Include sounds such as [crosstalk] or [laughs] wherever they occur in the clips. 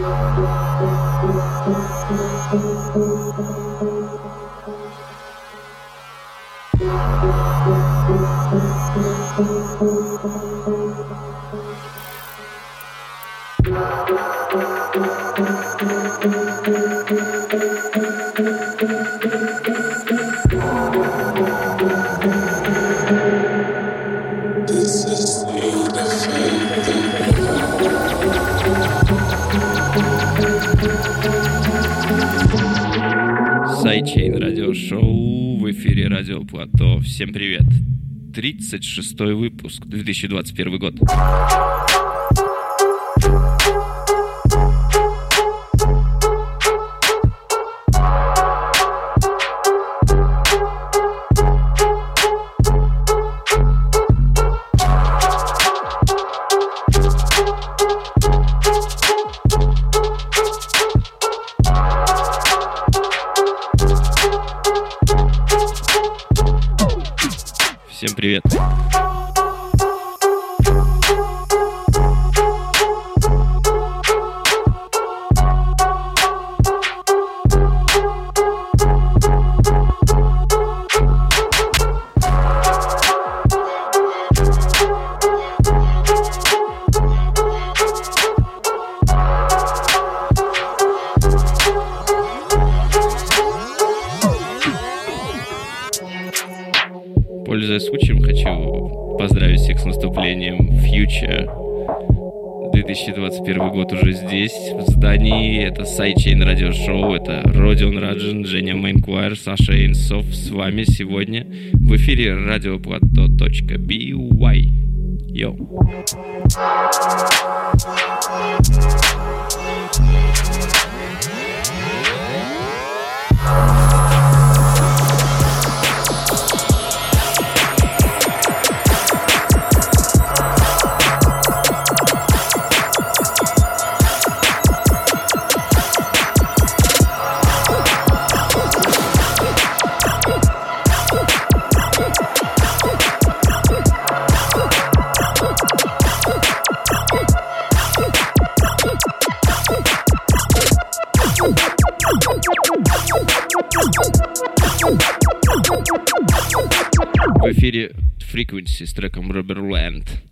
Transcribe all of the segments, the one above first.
Yeah. Всем привет. 36 выпуск, 2021 год. эфире радиоплато.б Frequency Struck on Rubber Land.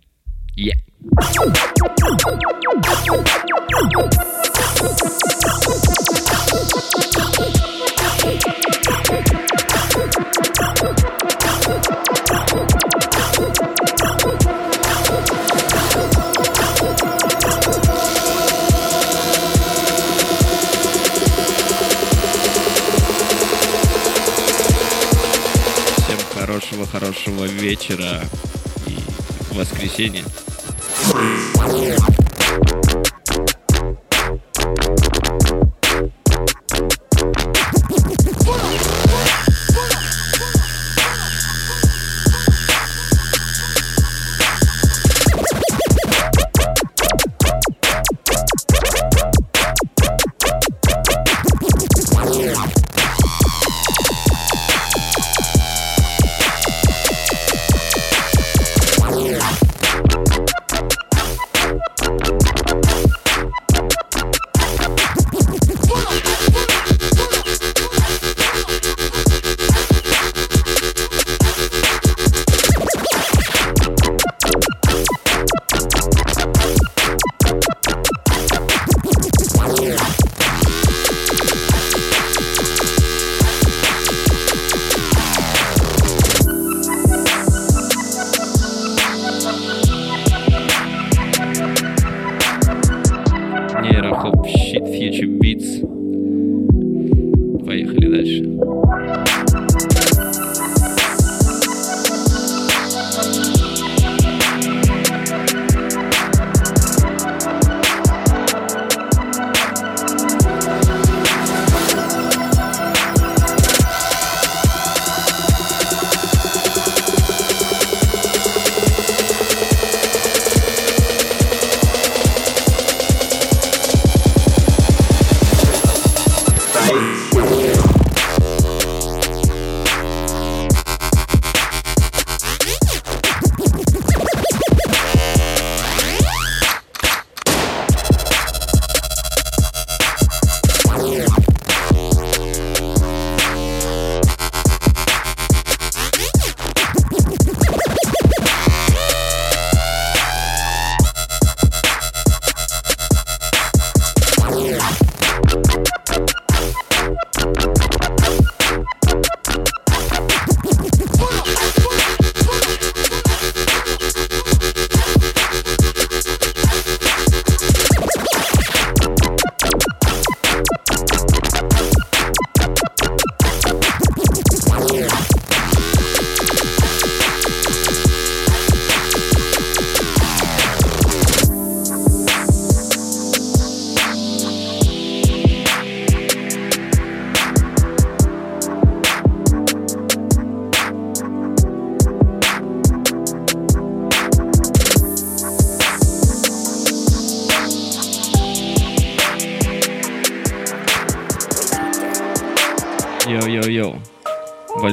воскресенье.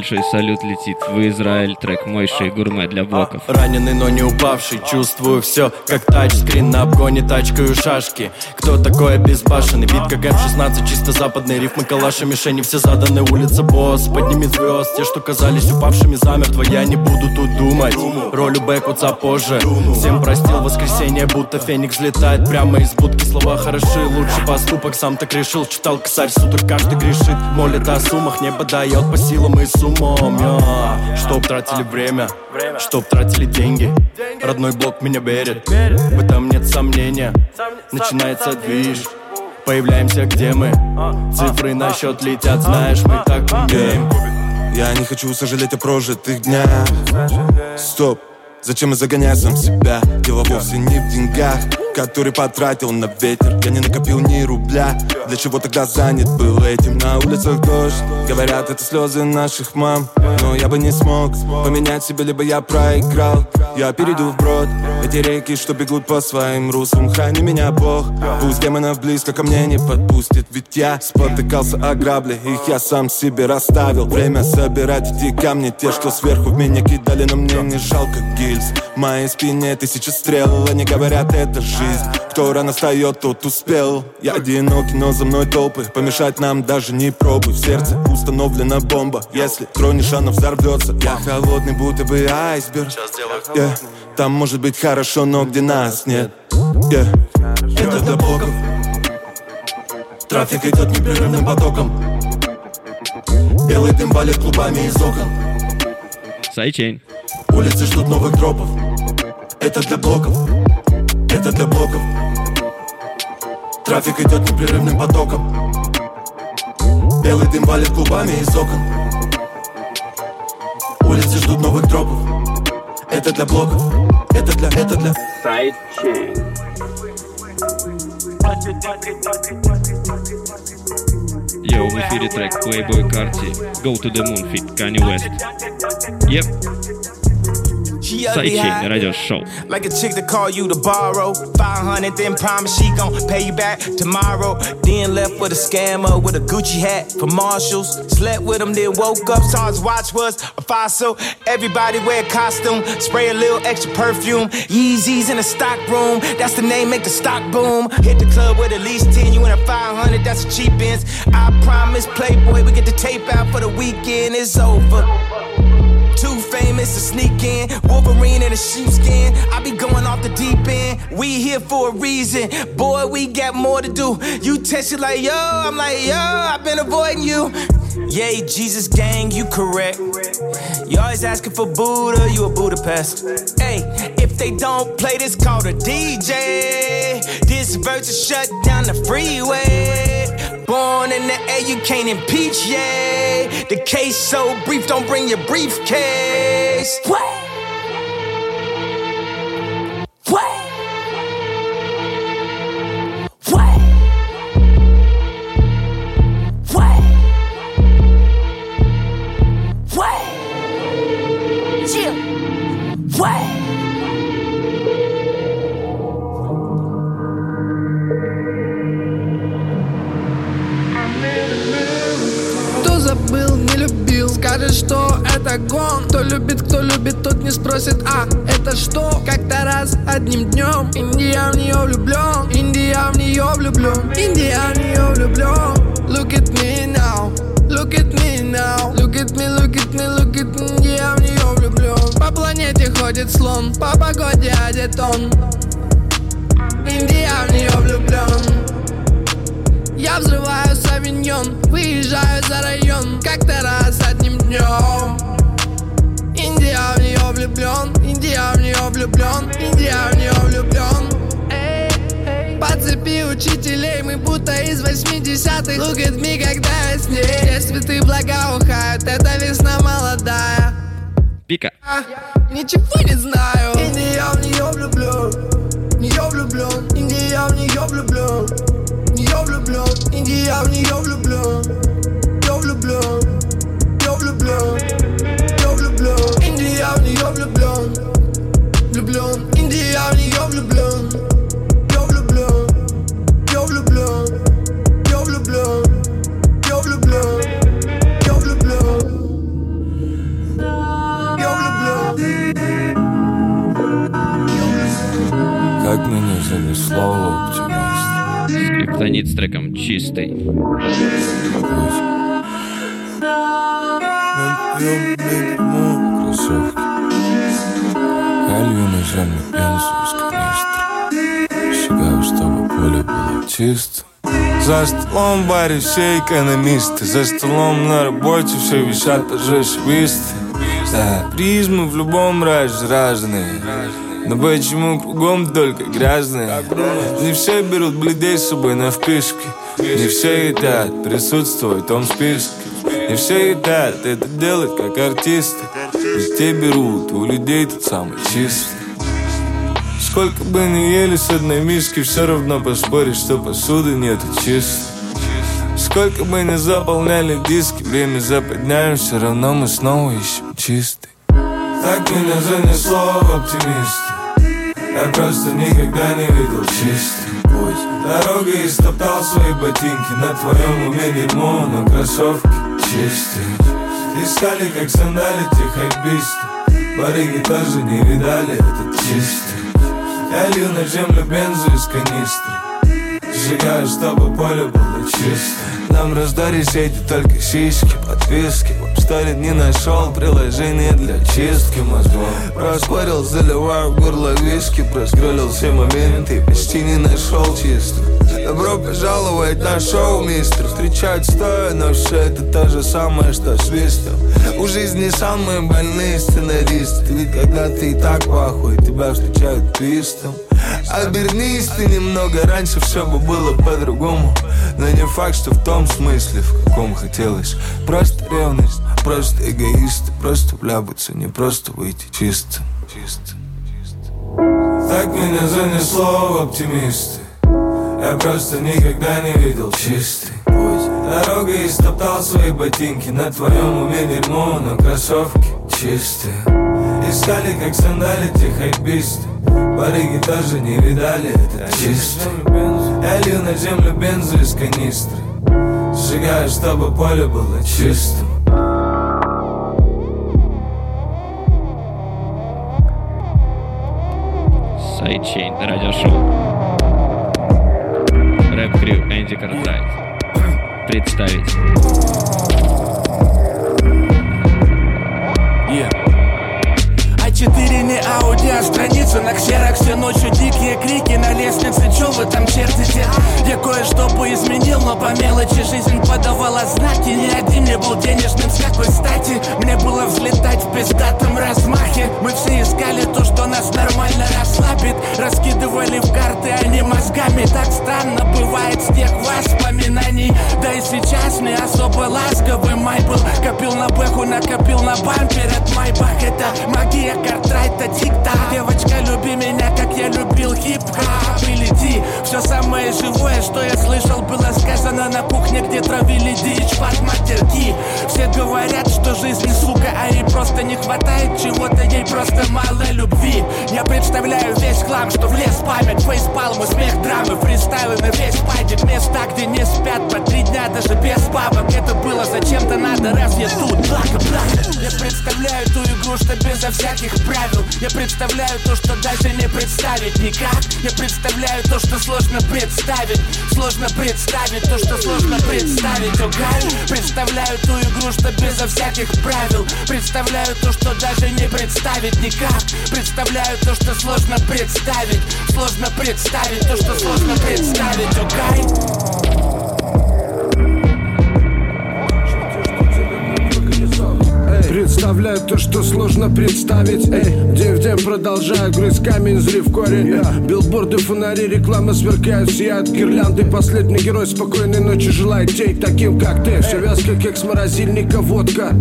Большой салют летит в Израиль трек «Мойший гурме» для блоков. Раненый, но не упавший, чувствую все, как тачскрин на обгоне тачкаю шашки. Кто такой безбашенный? Бит как М16, чисто западные рифмы, калаши, мишени, все заданы, улица босс. Подними звезд, те, что казались упавшими замертво, я не буду тут думать. Ролю бэкутса позже. Всем простил воскресенье, будто феникс взлетает прямо из будки. Слова хороши, лучший поступок, сам так решил. Читал косарь, суток каждый грешит. Молит о суммах, небо дает по силам и с умом. Чтоб тратили время, чтоб тратили деньги Родной блок меня верит, в этом нет сомнения Начинается движ, появляемся где мы. Цифры на счет летят, знаешь, мы так умеем Я не хочу сожалеть о прожитых днях. Стоп, зачем я загоняю сам себя? Дело вовсе не в деньгах который потратил на ветер. Я не накопил ни рубля. Для чего тогда занят был этим? На улицах дождь. Говорят, это слезы наших мам. Но я бы не смог Поменять себя, либо я проиграл Я перейду в брод Эти реки, что бегут по своим руслам Храни меня Бог. Пусть демонов близко ко мне не подпустит Ведь я спотыкался о грабли Их я сам себе расставил. Время собирать эти камни Те, что сверху в меня кидали Но мне не жалко гильз. В моей спине тысячи стрел Они говорят, это жизнь жизнь Кто рано встает, тот успел. Я одинокий, но за мной толпы. Помешать нам даже не пробуй. В сердце установлена бомба. Если тронешь, она взорвется. Я холодный, будто бы айсберг. Yeah. Там может быть хорошо, но где нас нет? Yeah. Это для блоков Трафик идет непрерывным потоком. Белый дым валит клубами из окон. Сайчейн Улицы ждут новых дропов. Это для блоков. Это для блоков Трафик идет непрерывным потоком. Белый дым валит клубами из окон. Улицы ждут новых дропов. Это для блоков. Это для, это для. Sidechain Йоу, в эфире трек Playboy Carti. Go to the Moon feat Kanye West. Yep Sidechain Radio Like a chick that call you to borrow 500, then promise she gon' pay you back tomorrow. Then left with a scammer with a Gucci hat for Marshalls. Slept with him, then woke up, saw his watch was a fossil. Everybody wear a costume, spray a little extra perfume. Yeezys in the stock room, that's the name, make the stock boom. Hit the club with at least 10, you in a 500, that's a cheap ends. I promise, Playboy, we get the tape out for the weekend, it's over. Too famous to sneak in. Wolverine in a sheepskin. I be going off the deep end. We here for a reason. Boy, we got more to do. You text it like, yo, I'm like, yo, I've been avoiding you. Yay, Jesus gang, you correct. You always asking for Buddha, you a Budapest. Hey, if they don't play this, call the DJ. This verse shut down the freeway. Born in the air, you can't impeach, yeah. The case so brief, don't bring your briefcase. What? What? Забыл, не любил. Скажет, что это гон. Кто любит, кто любит, тот не спросит А это что? Как-то раз одним днем Индия в нее влюблен Индия в нее влюблен Индия в нее влюблен Look at me now. Look at me now. Look at me, look at me, look at me Я в нее влюблен По планете ходит слон. По погоде одет он. Индия в нее влюблен я взрываю савиньон, выезжаю за район. Как-то раз одним днем. Индия в нее влюблен, Индия в нее влюблен, Индия в нее влюблен по цепи учителей мы будто из 80-х Look at me, когда я с ней. Все цветы благоухают, это весна молодая. Пика. А, Ничего не знаю. Индия в нее влюблен Нее влюблен Индия в нее влюблен Double blanc, in the avenue, double blanc. Double blanc, double blanc. Double blanc, in the avenue, double blanc. Le blanc, in the avenue, double blanc. Double blanc, double blanc. Double blanc, double blanc. Double blanc. Double blanc. Как меня занесло Скриптонит с треком «Чистый». Кроссовки. Алью на землю пенсу из канистры. Шагаю, чтобы поле было чисто. За столом в баре все экономисты За столом на работе все висят торжествисты Да, призмы в любом разе разные но почему кругом только грязные? Не все берут бледей с собой на вписке Не все хотят присутствовать в том списке. Не все хотят это делать как артисты. Ведь те берут у людей тот самый чистый. Сколько бы ни ели с одной миски Все равно поспоришь, что посуды нету чистой. Сколько бы ни заполняли диски Время западняем, все равно мы снова ищем чистый. Так меня занесло в оптимисты я просто никогда не видел чистый путь Дорогой истоптал свои ботинки На твоем уме дерьмо, но кроссовки чистые Искали, как сандали те хайписты Барыги тоже не видали этот чистый Я лью на землю бензу из канистры Сжигаю, чтобы поле было чисто Нам раздали сети только сиськи, подписки Старит не нашел приложение для чистки мозгов. Проспорил, заливаю в горло виски Проскролил все моменты, почти не нашел чисто. Добро пожаловать на шоу, мистер. Встречать стоя, но все это то же самое, что свистом У жизни самые больные сценаристы Ведь когда ты и так пахуй, тебя встречают твистом Обернись ты немного, раньше все бы было по-другому. Но не факт, что в том смысле, в каком хотелось. Просто ревность, просто эгоисты Просто вляпаться, не просто выйти чисто, чисто, чисто. Так меня занесло в оптимисты. Я просто никогда не видел чистый путь. Дорогой истоптал свои ботинки На твоем уме дерьмо, но кроссовки чистые Искали, как сандали те хайписты Барыги тоже не видали, это чисто Я лью на землю бензу из канистры Сжигаю, чтобы поле было чистым Sidechain, радиошоу. Рэп crew, Энди Картрайт. Представить. А4 не Ауди, а страница на ксероксе Ночью дикие крики на лестнице. Чё вы там чертите? Я кое-что поизменил, но по мелочи Жизнь подавала знаки. Ни один не был денежным, с какой стати. Мне было взлетать в пиздатом размахе. Мы все искали то, что нас нормально расслабит. Раскидывали в карты, а не мозгами. Так странно бывает с тех воспоминаний. Да и сейчас не особо ласковый май был. Копил на бэху, накопил на бампер. От майбах Это магия картрайта тик-так. Девочка, люби меня, как я любил хип-хап Прилети, все самое живое, что я слышал Было сказано на кухне, где травили дичь. Под матерки Все говорят, что жизнь сука, а ей просто не хватает чего-то Ей просто мало любви. Я представляю весь хлам, что влез память Фейспалмы, смех, драмы, фристайлы на весь падик. Места, где не спят по три дня даже без бабок. Это было зачем-то надо, раз я тут, Я представляю ту игру, что безо всяких правил. Я представляю то, что даже не представить никак. Я представляю то, что сложно представить. Сложно представить то, что сложно представить, окей? Представляю ту игру, что безо всяких правил. Представляю то, что даже не представить никак. Представляю то, что сложно представить. Сложно представить то, что сложно представить, окей Представляю то, что сложно представить. Эй, день в день продолжаю грызть камень, зрив корень. Билборды, фонари, реклама сверкают, сияют гирлянды. Последний герой спокойной ночи желает тей таким, как ты. Все вязко, как с морозильника водка.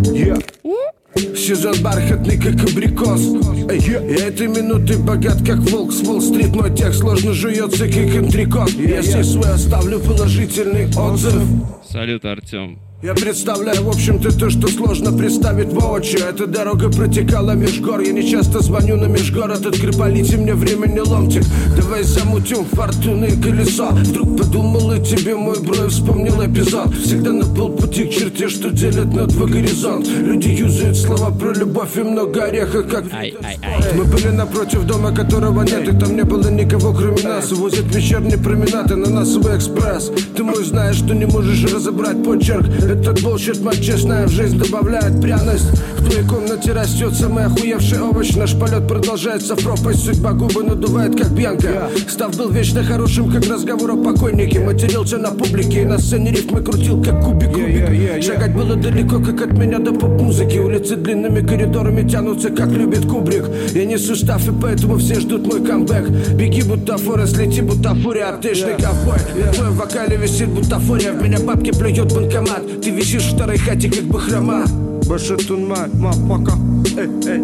Сезон бархатный, как абрикос. Эй, Я. этой минуты богат, как волк с Уолл-стрит Мой текст сложно жуется, как антрикот Я здесь свой оставлю положительный отзыв. Салют, Артем. Я представляю, в общем-то, то, что сложно представить воочию. Эта дорога протекала меж гор. Я не часто звоню на межгород. Открыполите мне времени ломтик. Давай замутим фортуны и колесо. Вдруг подумал и тебе мой бро вспомнил эпизод. Всегда на полпути к черте, что делят на твой горизонт Люди юзают слова про любовь и много ореха, как ай, ай, ай. Мы были напротив дома, которого нет И там не было никого, кроме нас. Увозят вечерний променад и на насовый экспресс. Ты мой знаешь, что не можешь разобрать почерк этот мать честная в жизнь добавляет пряность. В твоей комнате растет самый охуевший овощ. Наш полет продолжается в пропасть. Судьба губы надувает, как пьянка Став был вечно хорошим, как разговор о покойнике. Матерился на публике и на сцене рифмы крутил, как кубик-кубик Шагать было далеко, как от меня до поп-музыки. Улицы длинными коридорами тянутся, как любит Кубрик. Я не сустав, и поэтому все ждут мой камбэк. Беги, будто Форест, лети, будто фурия Аптечный ковбой. В твоем вокале висит бутафория. В меня бабки плюет банкомат ты висишь в старой хате, как бы хрома. Башатун май, мапака Эй, эй.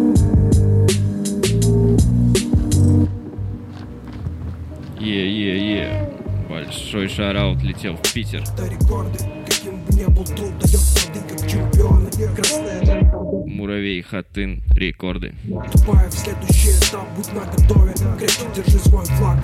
Е-е-е. Большой шараут летел в Питер. Рекорды, каким бы не был труд Дает плоды, как чемпионы Красная Муравей, Хатын, рекорды. Тупая в следующий этап, будь наготове Крепче держи свой флаг.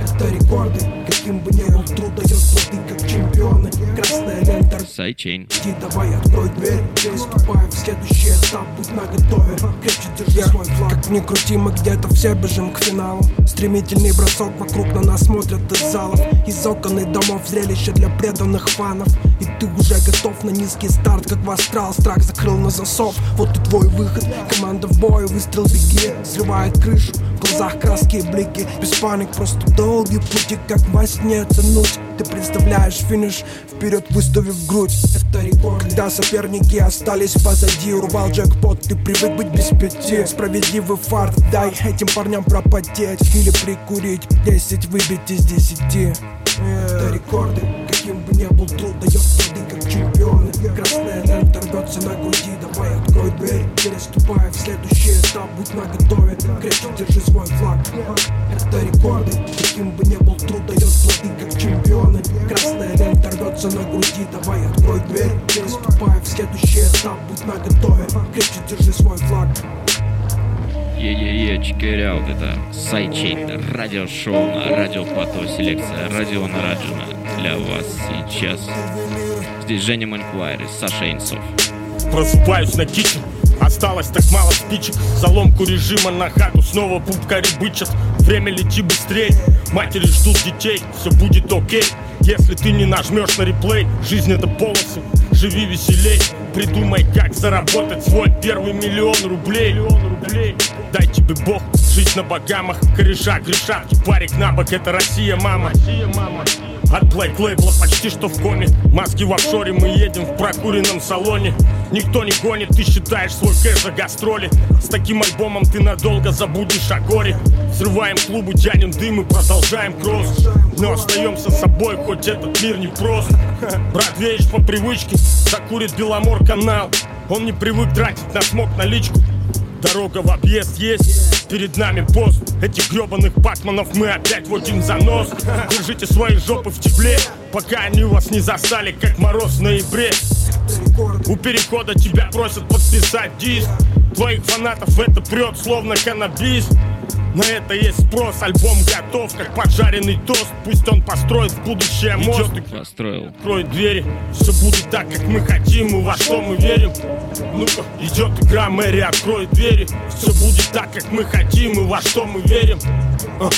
Это рекорды, каким бы ни был труд Дает плоды, как чемпионы. Красная лента Сайчейн Иди, давай, открой дверь. Переступая в следующий этап, будь наготове Крепче держи свой флаг. Как ни крути, мы где-то все бежим к финалу. Стремительный бросок, вокруг на нас смотрят из залов. Из окон и домов зрелище для преданных фанов. И ты уже готов на низкий старт, как в астрал. Страх закрыл на засов, вот и твой выход. Команда в бой, выстрел беги. Срывает крышу, в глазах краски и блики. Без паник, просто долгий пути, как во сне тянуть. Ты представляешь финиш, вперед выставив грудь. Это рекорд, когда соперники остались позади Урвал джекпот, ты привык быть без пяти. Справедливый фарт, дай этим парням пропотеть. Или прикурить, 10 выбить из 10 Это рекорды, каким бы ни был труд Дает плоды, как чемпионы Красная лента рвется на груди Давай открой дверь, переступая в следующий этап Будь наготове, крепче держи свой флаг. Это рекорды, каким бы ни был труд Дает плоды, как чемпионы. Красная лента рвется на груди Давай открой дверь, переступая в следующий этап Будь наготове, крепче держи свой флаг. Е-е-е, чекеряут, это Сайчейн, радиошоу на радио Пато Селекция, радио Нараджина для вас сейчас. Здесь Женя Маньквайр и Саша Инсов. Просыпаюсь на киче, Осталось так мало спичек. Заломку режима на хату. Снова пупкари бычат. Время лети быстрей. Матери ждут детей. Все будет окей. Если ты не нажмешь на реплей Жизнь это полосы. Живи веселей. Придумай, как заработать свой первый миллион рублей. Дай тебе Бог Жизнь на Багамах Кореша грешат Парик на бок Это Россия, мама. Россия, мама от Black Label почти что в коме. Маски в офшоре, мы едем в прокуренном салоне. Никто не гонит, ты считаешь свой кэш за гастроли. С таким альбомом ты надолго забудешь о горе. Взрываем клубы, тянем дым и продолжаем кросс Но остаемся собой, хоть этот мир не прост. [laughs] Брат Веич по привычке закурит Беломор канал. Он не привык тратить на смог наличку Дорога в объезд есть, перед нами пост Этих гребаных пакманов мы опять водим за нос Держите свои жопы в тепле, пока они вас не застали, как мороз в ноябре. У перехода тебя просят подписать диск. Твоих фанатов это прет, словно каннабис на это есть спрос, альбом готов, как поджаренный тост. Пусть он построит будущее мост. Идет и построил? Открой двери, все будет так, как мы хотим и во что мы верим. Ну-ка, идет игра, Мэри, открой двери. Все будет так, как мы хотим и во что мы верим. А.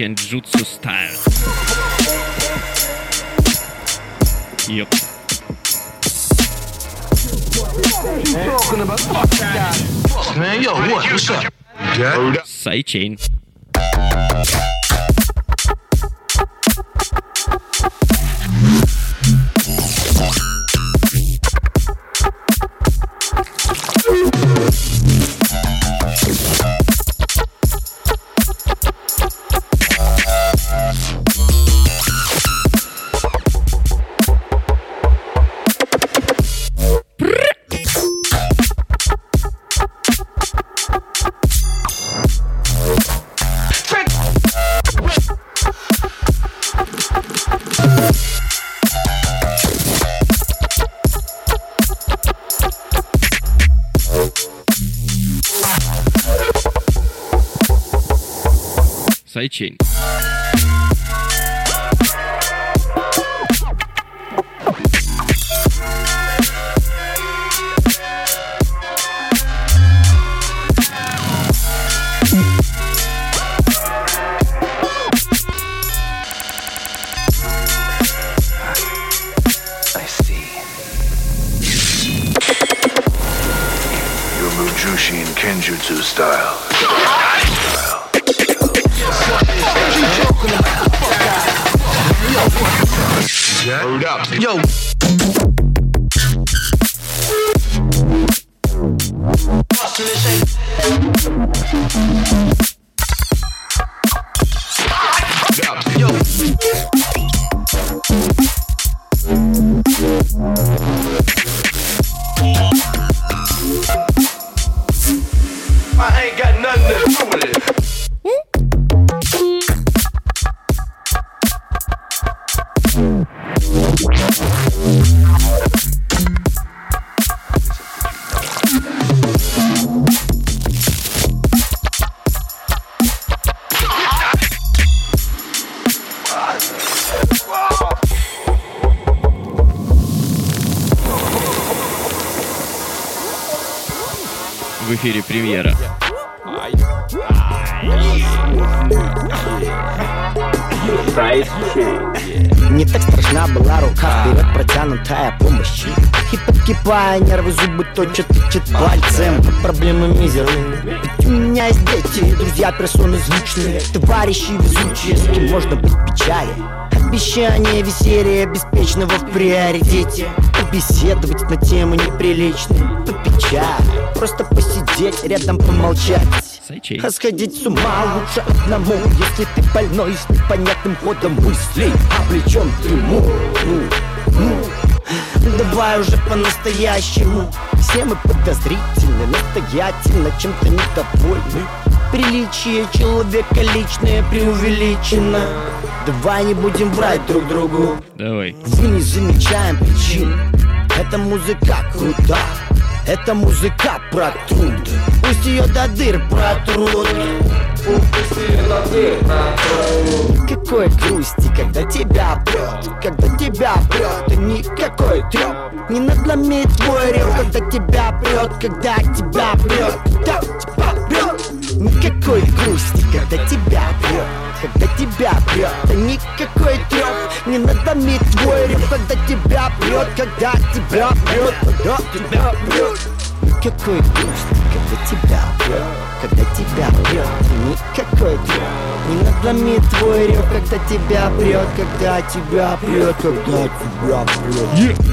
Kenjutsu style. Yep. Man, yo, what? What's up? sidechain? Товарищи везучие, с кем можно быть печали. Обещание веселья беспечного в приоритете. Побеседовать на темы неприличные чай, просто посидеть рядом помолчать. А сходить с ума лучше одному Если ты больной с непонятным ходом мыслей А плечом трюму ну, ну. Давай уже по-настоящему. Все мы подозрительны, настоятельно Чем-то недовольны Приличие человека личное преувеличено. Давай не будем врать друг другу. Давай. мы не замечаем причин. Эта музыка крута. Эта музыка про труд. Пусть ее до дыр протрут. Никакой грусти, когда тебя прет Когда тебя прет, и никакой треп Не надломит твой рев, когда тебя прет Когда тебя прет, прет Никакой грусти, когда тебя прет когда тебя прет, да никакой треп Не надломит твой рев, когда тебя прет Когда тебя прет, когда тебя прет Никакой грусти, когда тебя прет Когда тебя прет, никакой треп Не надломит твой рев, когда тебя прет Когда тебя прет, когда тебя прет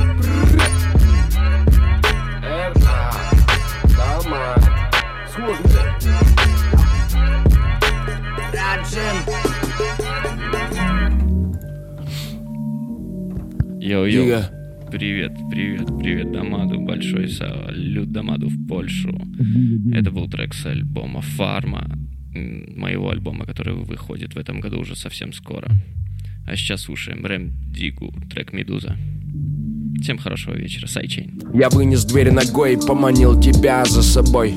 трек с альбома «Фарма», моего альбома, который выходит в этом году уже совсем скоро. А сейчас слушаем Рэм Дигу, трек «Медуза». Всем хорошего вечера. Сайчейн. Я вынес дверь ногой и поманил тебя за собой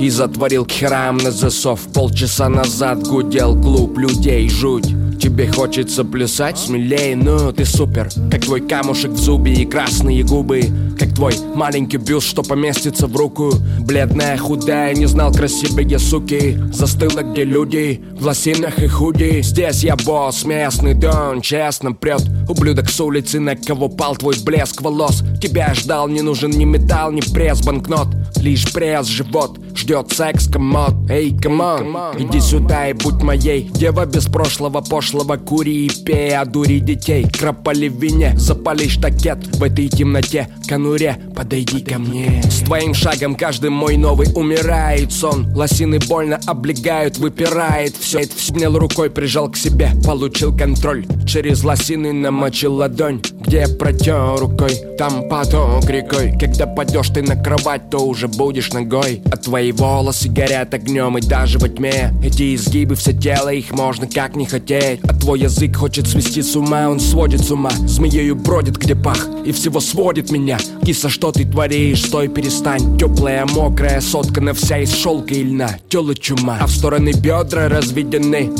И затворил к херам на засов Полчаса назад гудел клуб людей жуть Тебе хочется плясать смелее, ну ты супер. Как твой камушек в зубе и красные губы. Как твой маленький бюст, что поместится в руку. Бледная, худая, не знал красивые суки. Застыла где люди, в лосинах и худи. Здесь я босс, местный дон, честно прет. Ублюдок с улицы, на кого пал твой блеск волос. Тебя ждал, не нужен ни металл, ни пресс, банкнот Лишь пресс, живот, ждет секс, комод. Эй, come on, иди сюда и будь моей. Дева без прошлого, пошлого, кури и пей А дури детей, кропали в вине Запали штакет в этой темноте. Конуре, подойди ко мне. С твоим шагом каждый мой новый умирает сон. Лосины больно облегают, выпирает все Снял рукой, прижал к себе, получил контроль. Через лосины намочил ладонь где протер рукой. Там поток рекой. Когда падешь ты на кровать, то уже будешь ногой А твои волосы горят огнем И даже во тьме. Эти изгибы все тело, их можно как не хотеть. А твой язык хочет свести с ума Он сводит с ума. Змеею бродит где пах И всего сводит меня. Киса, что ты творишь? Стой, перестань. Теплая, мокрая, соткана вся из шелка и льна. Тела чума. А в стороны бедра разведены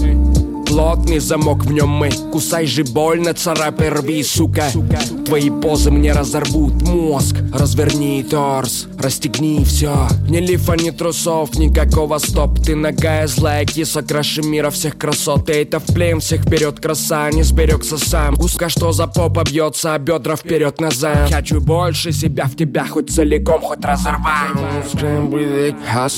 Плотный замок в нем мы. Кусай же больно, царапай, рви, сука. Твои позы мне разорвут мозг. Разверни торс, расстегни все Ни лифа, ни трусов, никакого стоп. Ты ногая злая киса, краше мира всех красот. Ты это вплеем всех вперед, краса, не сберегся сам. Узко что за попа бьется, а бедра вперед-назад Хочу больше себя в тебя, хоть целиком, хоть разорвать. А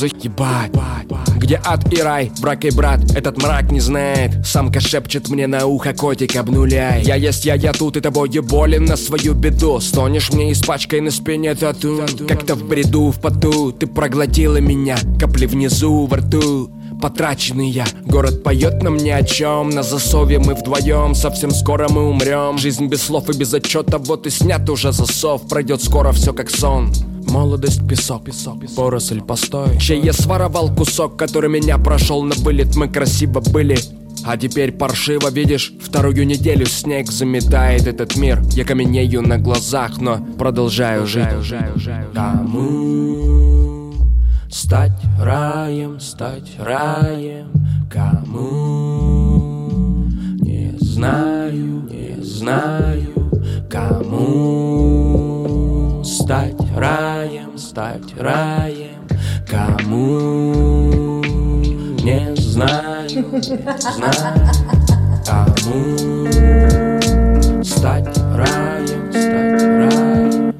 Где ад и рай, брак и брат, этот мрак не знает Самка шепчет мне на ухо, котик, обнуляй Я есть я, я тут, и тобою болен на свою беду Стонешь мне испачкай на спине тату. Как-то в бреду, в поту. Ты проглотила меня, капли внизу во рту. Потраченный я, город поет нам ни о чем На засове мы вдвоем, совсем скоро мы умрем Жизнь без слов и без отчета, вот и снят уже засов. Пройдет скоро все как сон. Молодость, песок, песок, поросль, постой. Чей я своровал кусок, который меня прошел на вылет. Мы красиво были, а теперь паршиво, видишь, вторую неделю снег заметает этот мир. Я каменею на глазах, но продолжаю жить. Кому стать раем, стать раем? Кому не знаю, не знаю. Кому стать раем, стать раем? Кому не знаю, знаю Кому стать раем, стать раем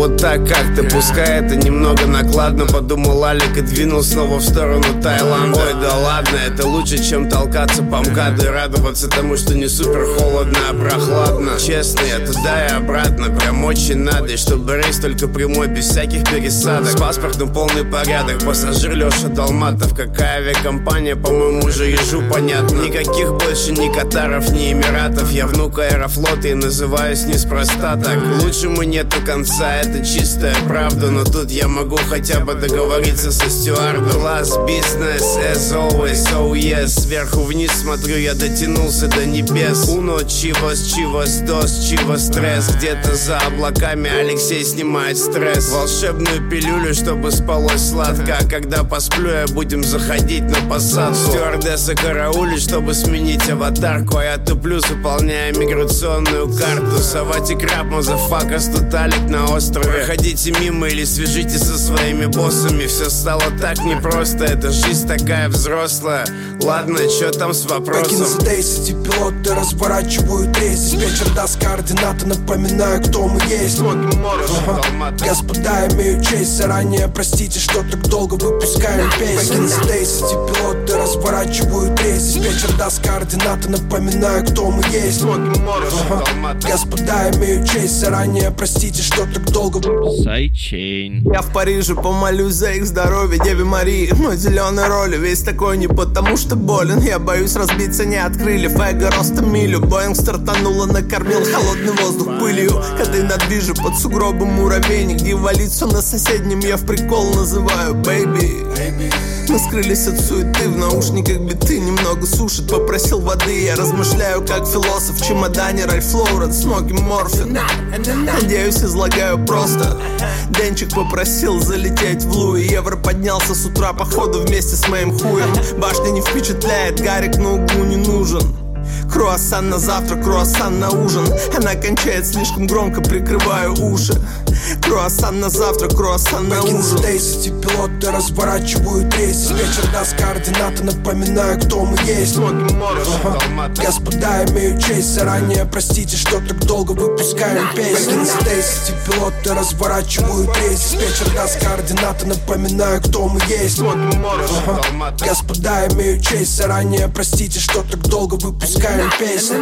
вот так как-то, пускай это немного накладно Подумал Алик и двинул снова в сторону Таиланда. Ой, да ладно, это лучше, чем толкаться по МКАДу И радоваться тому, что не супер холодно, а прохладно. Честно, я туда и обратно, прям очень надо И чтобы рейс только прямой, без всяких пересадок. С паспортом полный порядок, пассажир Леша Долматов. Какая авиакомпания, по-моему, уже ежу понятно. Никаких больше ни Катаров, ни Эмиратов. Я внук Аэрофлота и называюсь неспроста так. Лучшему нету конца, это чистая правда Но тут я могу хотя бы договориться со стюардом. Класс, бизнес, as always, oh yes. Сверху вниз смотрю, я дотянулся до небес. Уно, чивос, чивос, дос, чиво, стресс. Где-то за облаками Алексей снимает стресс. Волшебную пилюлю, чтобы спалось сладко. А когда посплю, я будем заходить на посадку. Стюардесса караулит, чтобы сменить аватарку. А я туплю, заполняя миграционную карту. Савати краб, мазафака, стуталик на острове Проходите мимо или свяжитесь со своими боссами. Все стало так непросто, эта жизнь такая взрослая. Ладно, что там с вопросом? Покинь за 10, пилоты разворачивают рейс Диспетчер даст координаты, напоминаю, кто мы есть. Ага. Господа, имею честь заранее Простите, что так долго выпускаем песни. Покинь за 10, пилоты разворачивают рейс Диспетчер даст координаты, напоминаю, кто мы есть. Ага. Господа, имею честь заранее Простите, что так долго Sidechain. Я в Париже помолюсь за их здоровье Деве Марии Мой зеленый Rollie весь такой не потому что болен. Я боюсь разбиться не от крыльев Эго ростом милю. Боинг стартанула, накормил холодный воздух пылью. Когда над движу под сугробом муравейник Дьяволицу на соседнем я в прикол называю Baby мы скрылись от суеты В наушниках биты немного сушит Попросил воды, я размышляю как философ В чемодане Ralph Lauren, смоки морфин. Надеюсь, излагаю просто. Денчик попросил залететь в Луи. Евро поднялся с утра походу вместе с моим хуем. Башня не впечатляет, Гарик на углу не нужен Круассан на завтрак, круассан на ужин. Она кончает слишком громко, прикрываю уши. Круассан на завтрак, круассан на ужин. 10, пилоты разворачивают рейс Вечер даст координаты, напоминаю, кто мы есть. Ага. Господа, имею честь заранее Простите, что так долго выпускаем песни. Покинь 10, пилоты разворачивают рейс Вечер даст координаты, напоминаю, кто мы есть. Ага. Господа, имею честь заранее Простите, что так долго выпускаем песни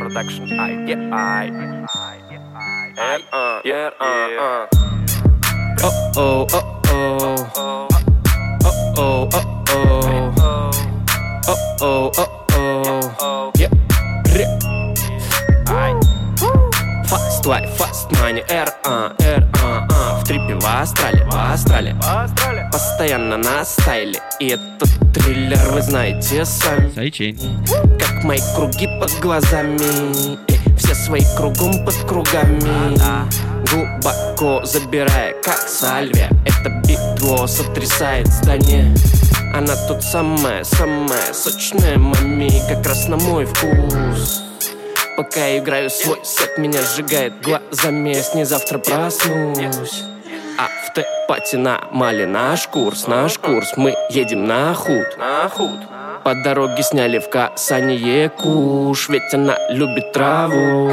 Production I, yeah, I. Yeah, uh, yeah, uh, uh. Oh oh oh oh. Oh oh oh oh. Oh oh oh oh. Yeah. Ре. Ай. Fast life, fast money, R, А, R, А, А В трипе в Австралии. Постоянно на стайле. И этот триллер вы знаете сами. Сайчейн Как мои круги под глазами. И все свои кругом под кругами. Глубоко забирая, как сальвия. Это битво сотрясает здание. Она тут самая, самая сочная Мами, как раз на мой вкус. Пока я играю свой сет, меня сжигает глазами. С ней завтра проснусь А в Т-пати на Мали наш курс, наш курс. Мы едем на худ, на худ. По дороге сняли в касание куш Ведь она любит траву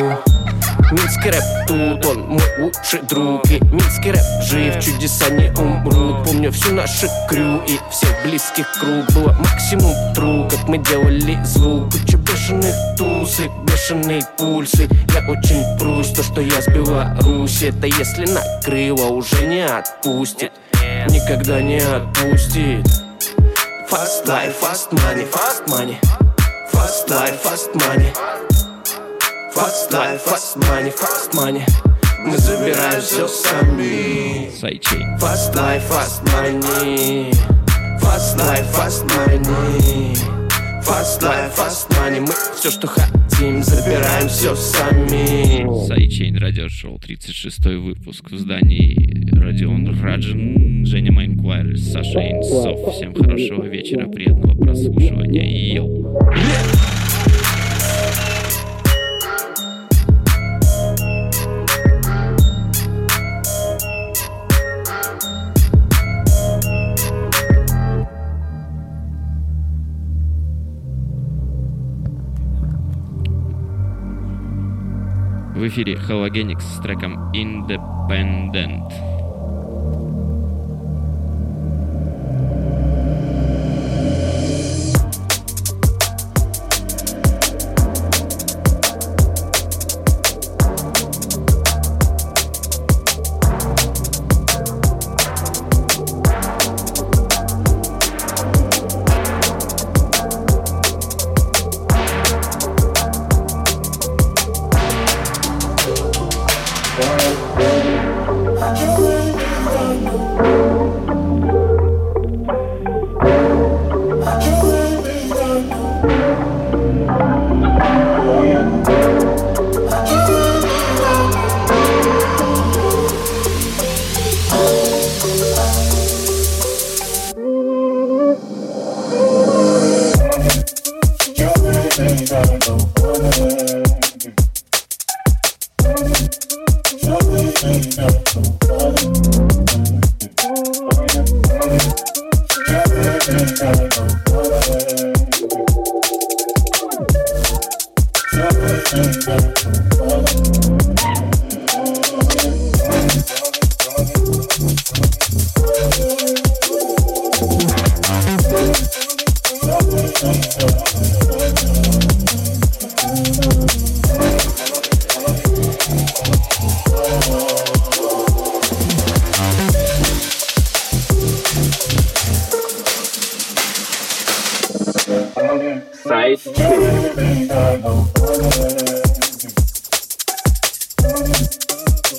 Минский рэп тут, он мой лучший друг И минский рэп жив, чудеса не умрут. Помню всю нашу крю и всех близких круг. Было максимум тру, как мы делали звук. Куча бешеных тусик, бешеные пульсы. Я очень прусь, то, что я с Беларуси. Это если накрыло, уже не отпустит. Никогда не отпустит. Fast life, fast money, fast money. Fast life, fast money Fast life, fast money, fast money. Мы забираем все сами. Fast life, fast money. Fast life, fast money. Fast life, fast money. Мы все, что хотим, забираем все сами. Сайчейн радиошоу, 36 выпуск в здании. Родион Раджин, Женя Майнквайр, Саша Инсов. Всем хорошего вечера, приятного прослушивания. Йоу! В эфире Halogenics с треком Independent.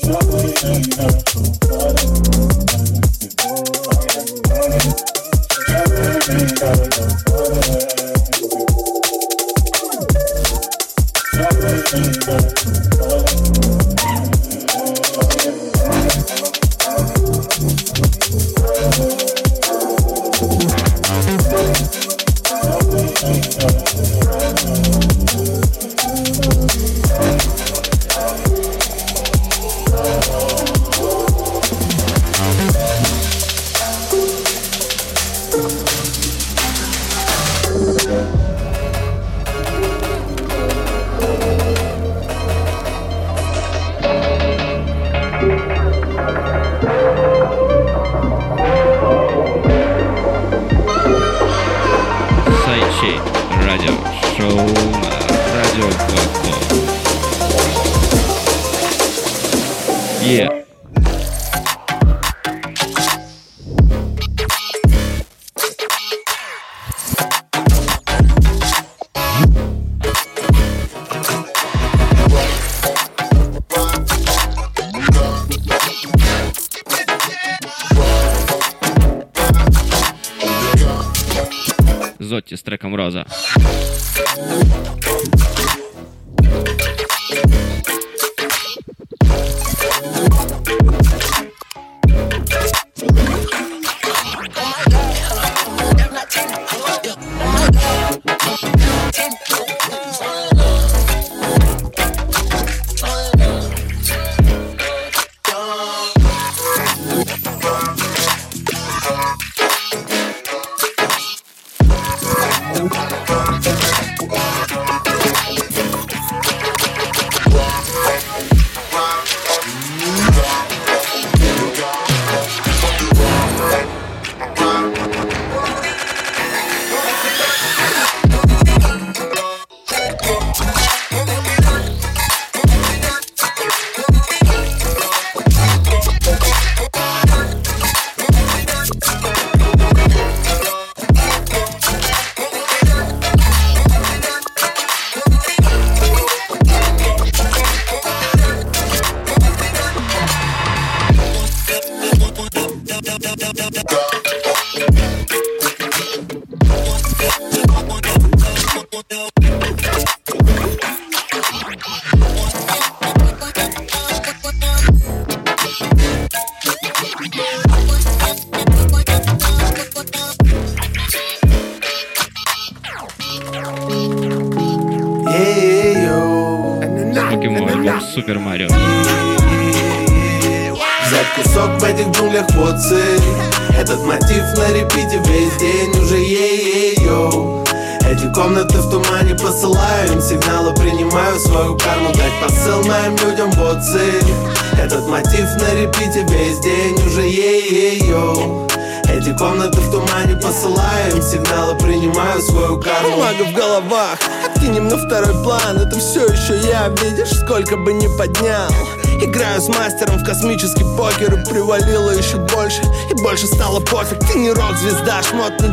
Сайчейн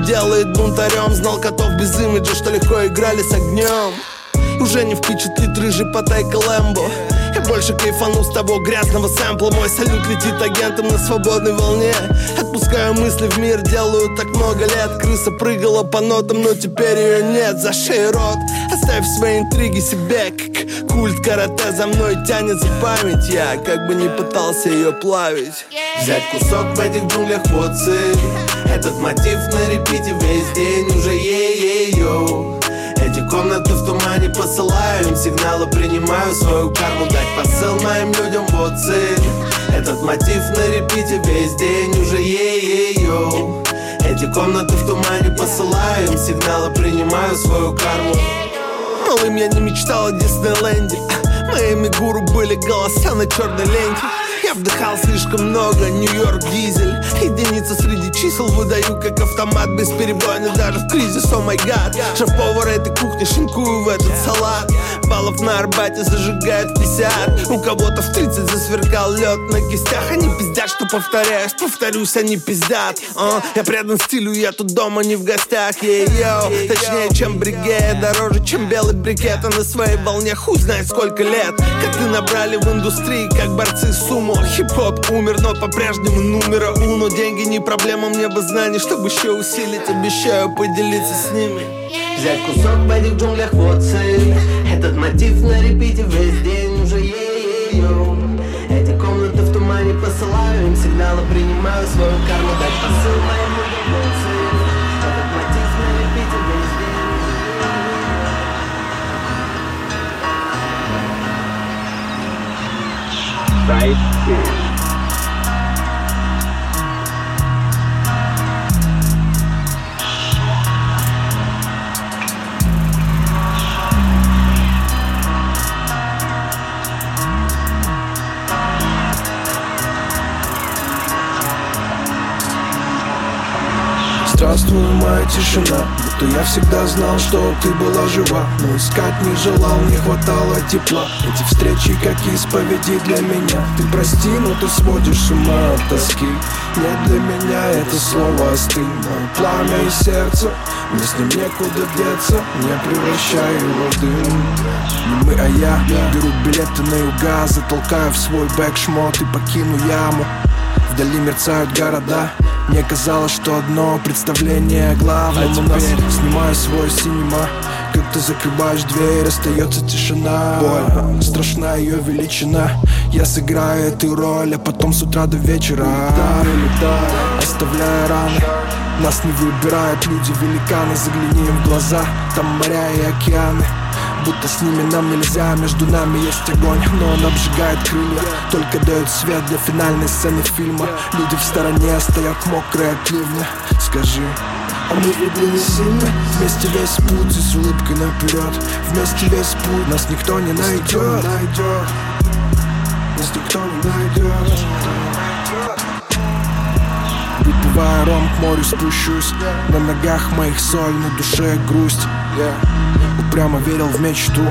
делает бунтарем. Знал котов без имиджа, что легко играли с огнем. Уже не впечатлит рыжий потайка Лэмбо Я больше кайфану с того грязного сэмпла. Мой салют летит агентом на свободной волне. Отпускаю мысли в мир, делаю так много лет. Крыса прыгала по нотам, но теперь ее нет. За шею рот, оставь свои интриги себе. Как культ карате за мной тянет за память. Я как бы не пытался ее плавить Взять кусок в этих джунглях вот цель Этот мотив на репите весь день уже ей-ей-йоу эти комнаты в тумане посылаю им сигналы Принимаю свою карму, дать посыл моим людям вот цель Этот мотив на репите весь день уже ей-ей-йоу Эти комнаты в тумане посылаю им сигналы Принимаю свою карму. Малым я не мечтал о Диснейленде. Моими гуру были голоса на черной ленте я вдыхал слишком много, New York Diesel. Единица среди чисел выдаю как автомат Бесперебойный даже в кризис, oh my god. Шеф-повар этой кухни шинкую в этот салат. Баллов на Арбате зажигает 50 У кого-то в 30 засверкал лед на кистях. Они пиздят, что повторяюсь, повторюсь, они пиздят а, Я предан стилю, я тут дома, не в гостях. Ey-yo, точнее, чем брегет Дороже, чем белый брикет. А на своей волне хуй знает сколько лет. Как ты набрали в индустрии, как борцы сумо Хип-хоп умер, но по-прежнему numero uno Деньги не проблема, мне бы знаний, чтобы еще усилить. Обещаю поделиться с ними. Взять кусок в этих джунглях, вот цель. Этот мотив на репите весь день уже ей-ей-йоу Эти комнаты в тумане посылаю им сигналы Принимаю свою карму, дать посыл моим людям, Side Здравствуй, моя тишина. Будто я всегда знал, что ты была жива. Но искать не желал, не хватало тепла. Эти встречи как исповеди для меня. Ты прости, но ты сводишь с ума от тоски. Нет для меня это слово остынь пламя и сердце Мне с ним некуда деться. Не превращай его в дым. Не мы, а я. Беру билеты на юга Затолкаю в свой бэк шмот. И покину яму. Вдали мерцают города Мне казалось, что одно представление главное А теперь снимаю свой синема как ты закрываешь дверь, остается тишина. Боль, страшна ее величина. Я сыграю эту роль, а потом с утра до вечера. Оставляя раны. Нас не выбирают люди великаны. Загляни им в глаза, там моря и океаны. Будто с ними нам нельзя, между нами есть огонь. Но он обжигает крылья, только дает свет для финальной сцены фильма. Люди в стороне стоят мокрые от ливня. Скажи, а мы ведь не сильно Вместе весь путь и с улыбкой наперед Вместе весь путь нас никто не найдет Нас никто не найдет Выпивая ром к морю спущусь. На ногах моих соль, на душе грусть. Упрямо верил в мечту.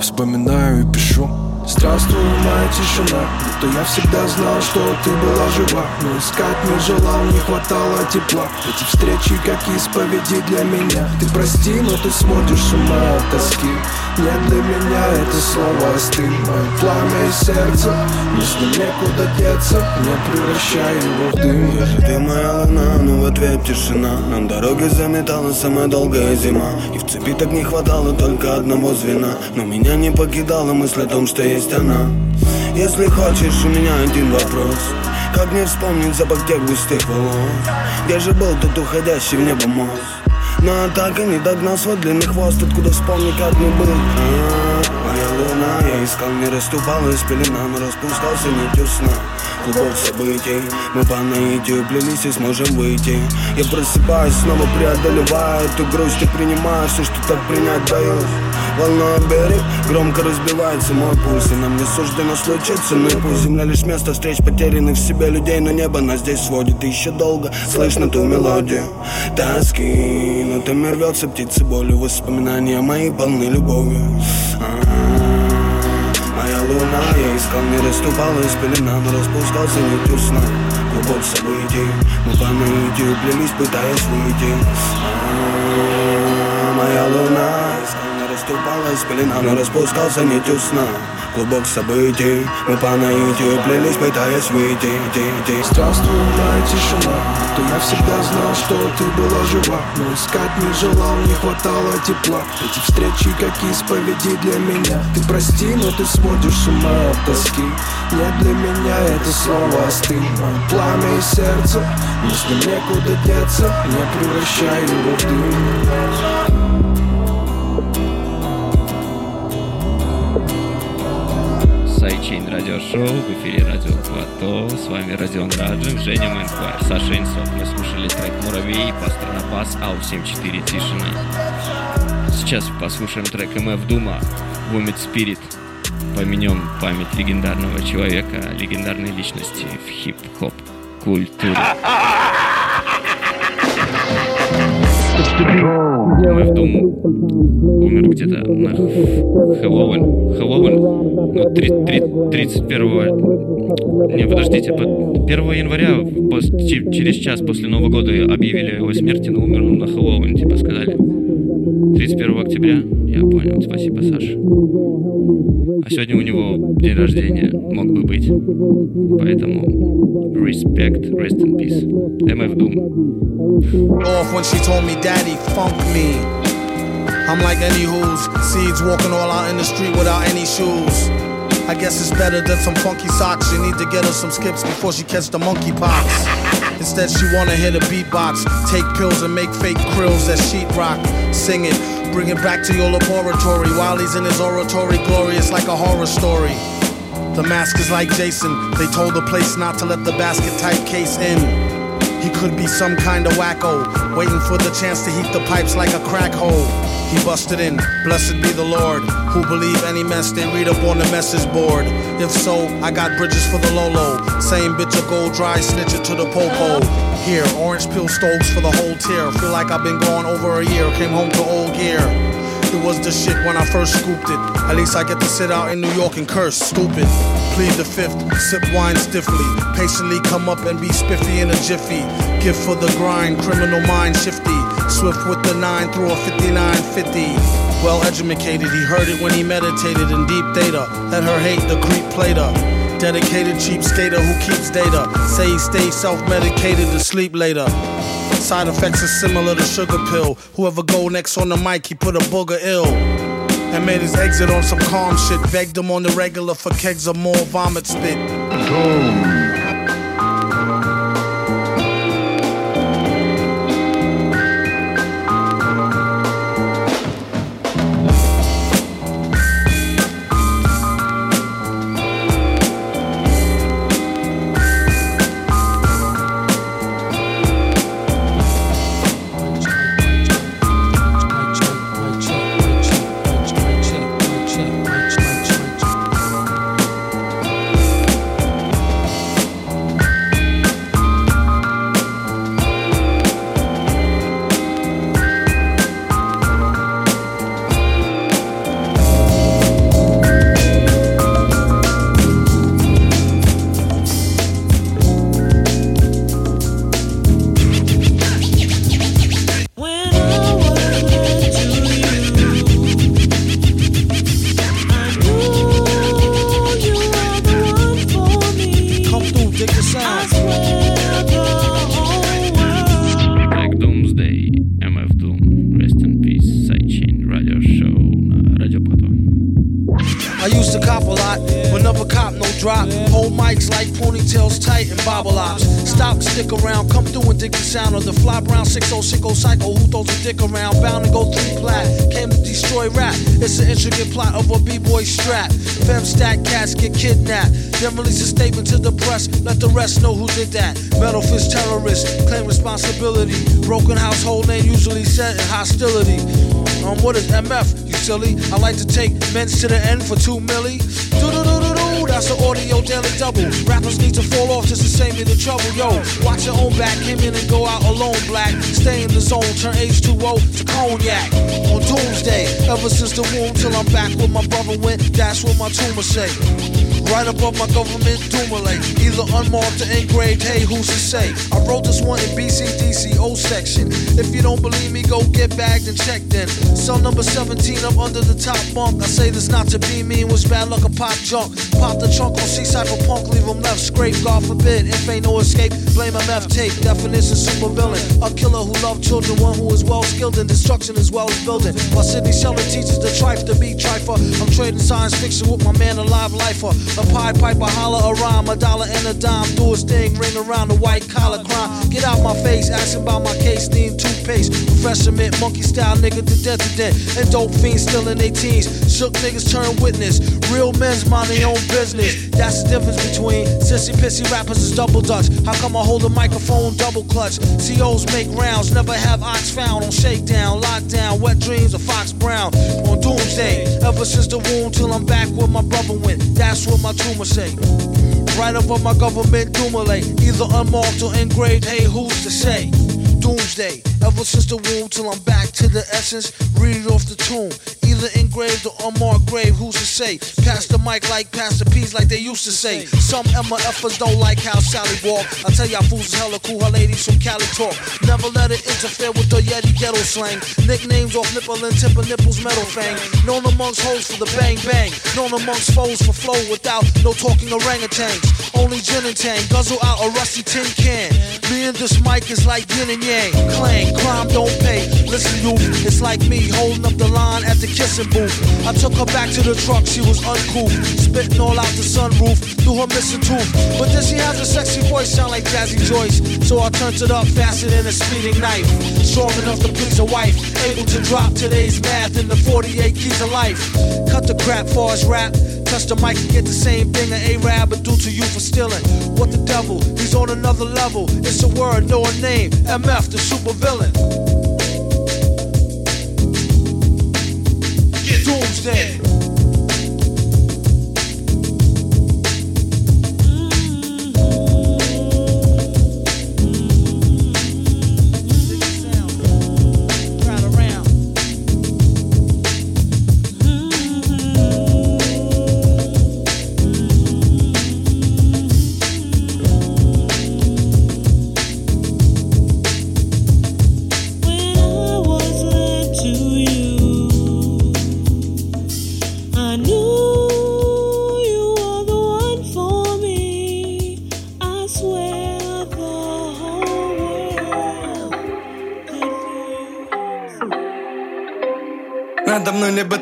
Вспоминаю и пишу. Здравствуй, моя тишина Будто я всегда знал, что ты была жива. Но искать не желал, не хватало тепла. Эти встречи как исповеди для меня. Ты прости, но ты смотришь с ума от тоски. Нет для меня это слово остынь Мое пламя и сердце ним некуда деться. Не превращай его в дым. Ты моя луна, но в ответ тишина. На дороге заметала самая долгая зима. И в цепи так не хватало только одного звена. Но меня не покидала мысль о том, что есть она Если хочешь, у меня один вопрос. Как мне вспомнить запах тех густых волос Где же был тот уходящий в небо мост. Но так и не догнал свой длинный хвост. Откуда вспомни, как мы были а, Моя луна, искал, не расступалась пелена Но распускался нитью сна клубок событий Мы по наитию плелись и сможем выйти. Я просыпаюсь, снова преодолеваю эту грусть И принимаю все, что так принять даю. Волна берег, громко разбивается мой пульс И нам не суждено случиться, ну и пусть земля лишь место встреч Потерянных в себе людей, но небо нас здесь сводит И еще долго. Слышно ту мелодию тоски Но там рвется птицы болью Воспоминания мои полны любовью. Моя луна, я искал, не расступалась пелена Но распускался нитью сна Клубок событий Мы по наитию плелись, пытаясь выйти Моя луна, искал, не расступалась пелена Но распускался нитью сна Клубок событий Мы по наитию плелись, пытаясь выйти Здравствуй, моя тишина. То я всегда знал, что ты была жива. Но искать не желал, не хватало тепла. Эти встречи как исповеди для меня. Ты прости, но ты сводишь с ума от тоски. Нет для меня это слово остынь. Пламя и сердце Мне с ним некуда деться Не превращай его в дым Sidechain радиошоу, в эфире радио Плато, с вами Родион Раджин, Женя Мэнквайр, Саша Инсов. Мы слушали трек «Муравей», «Пастор на пас», «Ау-74», «Тишина». Сейчас послушаем трек MF DOOM а, «Vomitspit». Поменем память легендарного человека, легендарной личности в хип-хоп культуре. [laughs] Дум умер где-то на Хэллоуин. Хэллоуин, ну, три- три- 31 Не, подождите, по- 1 января, пос- че- через час после Нового года объявили о его смерти, но умер он на Хэллоуин, типа сказали. 31 октября? Я понял, спасибо, Саша. А сегодня у него день рождения, мог бы быть. Поэтому respect, rest in peace. MF Doom. off when she told me, Daddy, funk me. I'm like any who's seeds walking all out in the street without any shoes. I guess it's better than some funky socks. You need to get her some skips before she catch the monkey pox. Instead, she wanna hit a beatbox, take pills and make fake krills that sheetrock. Sing it, bring it back to your laboratory while he's in his oratory. Glorious like a horror story. The mask is like Jason. They told the place not to let the basket type case in. He could be some kind of wacko, waiting for the chance to heat the pipes like a crack hole. He busted in, blessed be the Lord, who believe any mess they read up on the message board. If so, I got bridges for the Lolo. Same bitch a gold dry snitch it to the popo. Here, orange peel stoves for the whole tier. Feel like I've been gone over a year, came home to old gear. It was the shit when I first scooped it. At least I get to sit out in New York and curse, stupid. Plead the fifth, sip wine stiffly. Patiently come up and be spiffy in a jiffy. Gift for the grind, criminal mind shifty. Swift with the nine through a 5950. Well educated, he heard it when he meditated in deep data. Let her hate the creep played her. Dedicated cheap skater who keeps data. Say he stays self medicated to sleep later. Side effects are similar to sugar pill. Whoever go next on the mic, he put a booger ill. And made his exit on some calm shit. Begged him on the regular for kegs of more vomit spit. Come dick around. Bound to go three plat, came to destroy rap. It's an intricate plot of a b-boy strap. Fem stack cats get kidnapped. Then release a statement to the press, let the rest know who did that. Metal fist terrorist, claim responsibility. Broken household name usually set in hostility. Um, what is MF? You silly. I like to take men's to the end for two milli. That's an audio daily double. Rappers need to fall off just to save me the trouble. Yo, watch your own back. Came in and go out alone, black. Stay in the zone. Turn H2O to cognac. On doomsday, ever since the womb till I'm back where my brother went. That's what my tumor say. Right above my government Dumoulin. Either unmarked or engraved, hey, who's to say? I wrote this one in BCDC O section. If you don't believe me, go get bagged and checked in. Cell number 17 up under the top bunk. I say this not to be mean, was bad luck a pop junk. Pop the trunk on for punk, leave him left scrape. God forbid, if ain't no escape, blame MF tape. Definition super villain. A killer who loved children, one who is well skilled in destruction as well as building. While Sidney Sheldon teaches the trife to be trifer. I'm trading science fiction with my man, a live lifer. A Pied Piper, holler a rhyme, a dollar and a dime. Do his thing, ring around the white collar crime. Get out my face, asking about my case, need toothpaste. Professor mint, monkey style nigga to death to death. And dope fiends still in their teens. Shook niggas turn witness. Real men's mind their own business. That's the difference between sissy pissy rappers is double dutch. How come I hold a microphone double clutch? COs make rounds, never have ox found on shakedown, lockdown, wet dreams of Fox Brown. On doomsday, ever since the womb till I'm back where my brother went. That's what my tumor say. Right above my government Dumoulin, either unmarked or engraved. Hey, who's to say? Doomsday, ever since the womb till I'm back to the essence. Read it off the tomb, either engraved or unmarked grave. Who's to say? Pass the mic like Pastor P's, like they used to say. Some MFers don't like how Sally walk. I tell y'all fools is hella cool, her ladies from Cali talk. Never let it interfere with the Yeti ghetto slang. Nicknames off nipple and tip of nipples, metal fang. Known amongst hoes for the bang bang. Known amongst foes for flow without no talking orangutans. Only gin and tang, guzzle out a rusty tin can. Me and this mic is like yin and yang. Clang, crime don't pay. Listen, you, it's like me holding up the line at the kissing booth. I took her back to the truck, she was uncouth. Spitting all out the sunroof through her missing tooth. But then she has a sexy voice, sound like Jazzy Joyce. So I turned it up faster than a speeding knife. Strong enough to please a wife. Able to drop today's math in the 48 keys of life. Cut the crap for his rap touch the mic and get the same thing an Arab would do to you for stealing. What the devil? He's on another level. It's a word, no a name. MF, the super villain. Doomsday.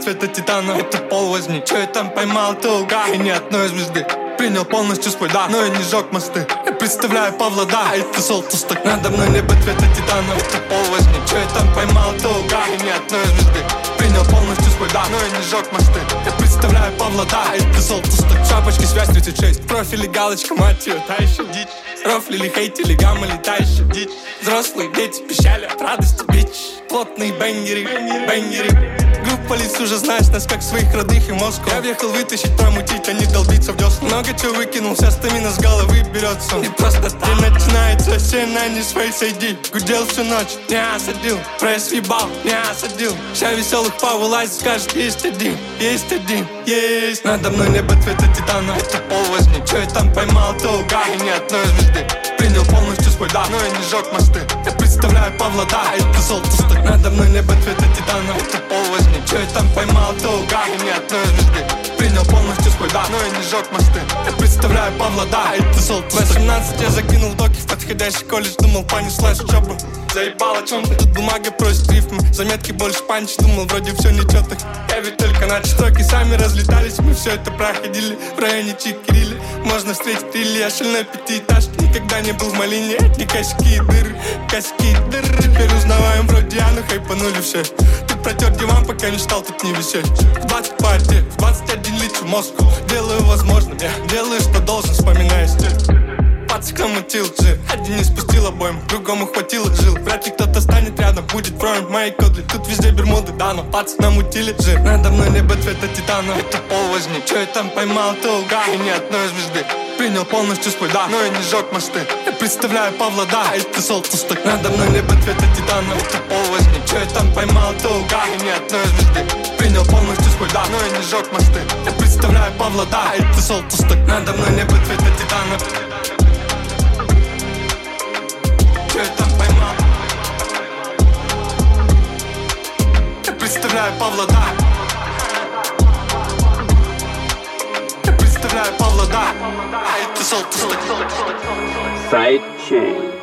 Цвета титана Это пол возьми, что я там поймал, то уга И ни одной звезды Принял полностью свой дар, но я не жег мосты. Я представляю Павла, да, и ты солтус так Надо мной небо цвета титана. Это пол возьми, что я там поймал, то уга И ни одной звезды Принял полностью свой дар, но я не жег мосты. Я представляю Павла, да, и ты солтус так Шапочки связь 36, в профиле галочка, мать ее, та еще дичь. Рофлили, хейтили, гамма летающая дичь. Взрослые дети пищали от радости, бич. Плотные бенгеры, бенгеры Группа лиц уже знаешь нас как своих родных и Москву. Я въехал вытащить, промутить, а не долбиться в десну. Много чего выкинул, вся стамина с головы берется. И просто так. День начинается, все на не свои сойди. Гудел всю ночь, не осадил. Пресс въебал, не осадил. Вся веселых повылазит, скажет, есть один, есть один, есть. Надо мной небо цвета титана, это пол возьми Че я там поймал, то уга, и ни одной звезды. Принял полностью свой дар, но я не жег мосты представляю Павла, да, ты солтус Надо мной небо цвета титана, это пол возьми Че я там поймал, то уга, и ни одной звезды Принял полностью свой дар, но я не жег мосты. Я представляю Павла, да, ты солтус 18 я закинул доки в подходящий колледж. Думал, понеслась учеба Заебал о чем Тут бумага просит рифмы. Заметки больше панч Думал, вроде все ничего так Я ведь только начал строки Сами разлетались. Мы все это проходили В районе Чикирили Можно встретить или Я шельной пятиэтажки. Никогда не был в малине Ни косяки дыры. Косяки и дыры Теперь узнаваем вроде Ану Хайпанули все. Тут протер диван, пока не стал тут не висеть. В 20 партий, в 21 лечу мозгу Делаю возможным, я делаю, что должен Вспоминая стиль Пацик намутил жир Один не спустил обоим, другому хватило жил Вряд ли кто-то станет рядом, будет вровень моей кодли Тут везде бермуды, да, но пацик намутили жир Надо мной небо цвета титана. Это пол возьми, че я там поймал, то уга И ни одной звезды. Принял полностью свой дар, но я не жег мосты. Я представляю Павла, да, и ты солтус так Надо мной небо цвета титана. Это пол возьми, че я там поймал, то уга И ни одной звезды. Принял полностью свой дар, но я не жег мосты. Я представляю Павла, да, и ты солтус так Надо мной небо цвета титана Че я там поймал. Я представляю Павла, да. Я представляю Павла, да. А это солтус Сайдчейн.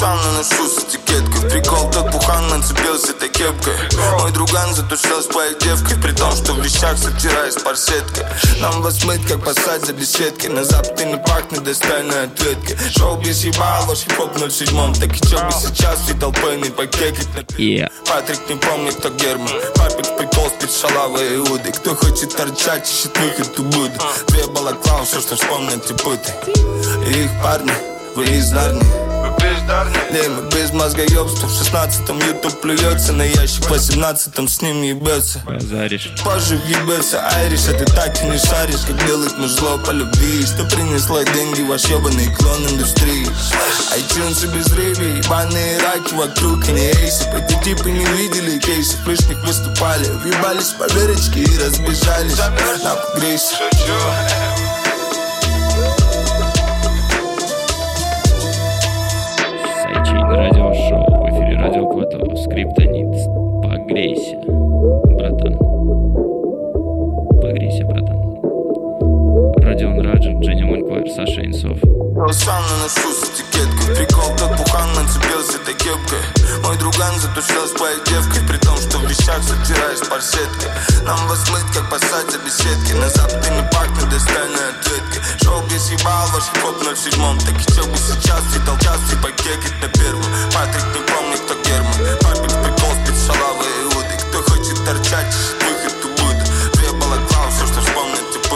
Но ношу с этикеткой Прикол тот пухан нацепился этой кепкой. Мой друган затушил с твоей девкой При том, что в вещах сортираюсь парсеткой. Нам вас мыть, как посадь за беседки На запад и не пахнет достойной ответки. Шоу без ебал, ваш хип-хоп 07 Так и чё бы сейчас всей толпой не покекать Yeah. Патрик не помнит, кто Герман. Папик прикол спит шалавы и уды Кто хочет торчать, ищет выход, то буду Две балаклавы, все, что вспомнят, и путы И их парни, вы из Мы без мозгоебства В шестнадцатом ютуб плюется на ящик В восемнадцатом с ним ебется. Базаришь. Позже въебется Айриш, а ты так и не шаришь. Как делает мужло по любви Что принесла деньги ваш ебаный клон индустрии. iTunes и безрыбье Ебаные раки вокруг и не эйсы. Эти типы не видели кейсы Лишних выступали. Въебались по верочке и разбежались. На погрейся Сайчейн Скриптонит. Погрейся, братан. Погрейся, братан. Родион Раджин, Женя Манквайр, Саша Инсов. Я сам наношу с этикеткой Прикол, тот пухан нацепился этой кепкой Мой друган затушил с твоей девкой При том, что в вещах сортираюсь парсеткой Нам вас мыть, как посадь за беседки На запад и не пахнет достойной ответкой Шоу без ебал, ваш хип-хоп 07 Так и чё бы сейчас, и толчас, и покекать на первом Патрик не помнит, кто Герман торчать, выход, то буду Две балаклавы, все, что вспомнят, и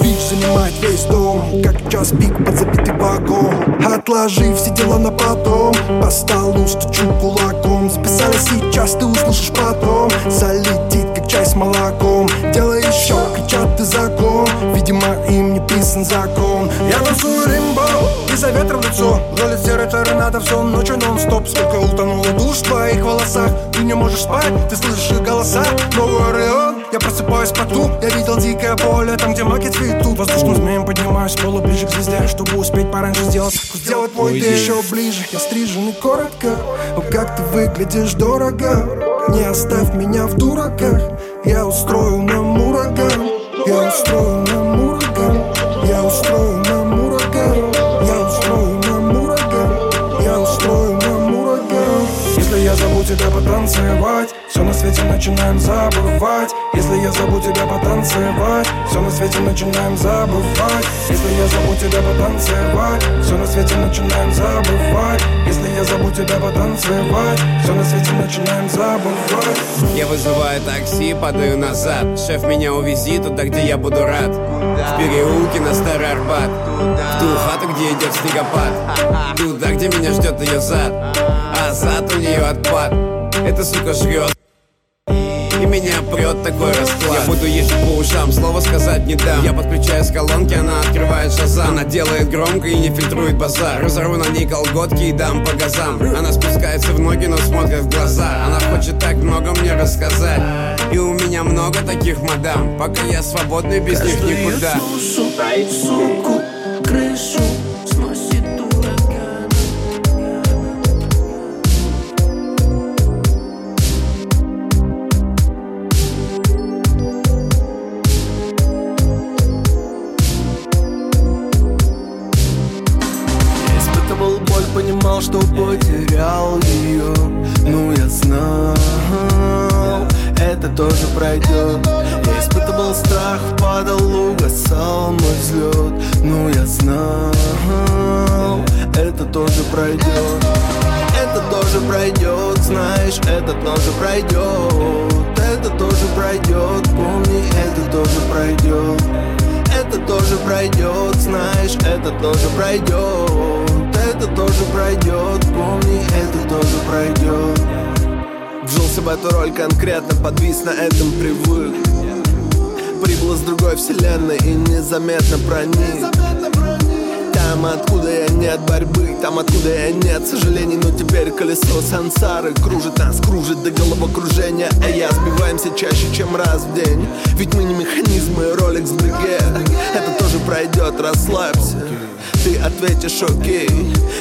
Движ занимает весь дом. Как час пик под забитый вагон? Отложи все дела на потом. По столу стучу кулаком. Записали сейчас, ты услышишь потом. Залетит, чай с молоком Делай еще, кричат ты закон. Видимо, им не писан закон. Я танцую римбо Из-за ветра в лицо. Вдоль серой надо все ночью нон-стоп. Сколько утонуло душ в твоих волосах. Ты не можешь спать, ты слышишь их голоса. Новый Ореон, я просыпаюсь в поту Я видел дикое поле, там где маки цветут. Воздушным змеем поднимаюсь полу ближе к звезде Чтобы успеть пораньше сделать. Сделать мой день еще ближе. Я стрижен и коротко. О, как ты выглядишь дорого Не оставь меня в дураках. Я устрою нам ураган Я устрою нам ураган Я устрою нам ураган Я устрою нам ураган Я устрою нам ураган Если я зову тебя потанцевать Все на свете начинаем забывать. Если я зову тебя потанцевать Все на свете начинаем забывать. Если я зову тебя потанцевать Все на свете начинаем забывать. Если я зову тебя потанцевать Все на свете начинаем забывать. Я вызываю такси, падаю назад. Шеф, меня увези туда, где я буду рад? В переулке на Старый Арбат. В ту хату, где идет снегопад. Туда, где меня ждет ее зад. А зад у нее отпад. Эта сука жрет и меня прет такой расклад? Я буду ездить по ушам, слова сказать не дам. Я подключаю с колонки, она открывает шазам. Она делает громко и не фильтрует базар. Разорву на ней колготки и дам по газам. Она спускается в ноги, но смотрит в глаза. Она хочет так много мне рассказать. И у меня много таких мадам. Пока я свободный, без них никуда. Суку, крышу что потерял ее Ну я знал, это тоже пройдет Я испытывал страх, падал, угасал мой взлет Ну я знал, это тоже пройдет Это тоже пройдет, знаешь, это тоже пройдет Это тоже пройдет, помни, это тоже пройдет это тоже пройдет, знаешь, это тоже пройдет Это тоже пройдет, помни, это тоже пройдет. Вжился в эту роль конкретно, подвис на этом привык. Прибыл из другой вселенной и незаметно проник Там, откуда я нет борьбы, там, откуда я нет сожалений. Но теперь колесо сансары кружит нас, кружит до головокружения. А я сбиваемся чаще, чем раз в день. Ведь мы не механизмы, Rolex Бригет Это тоже пройдет, расслабься. Ты ответишь окей.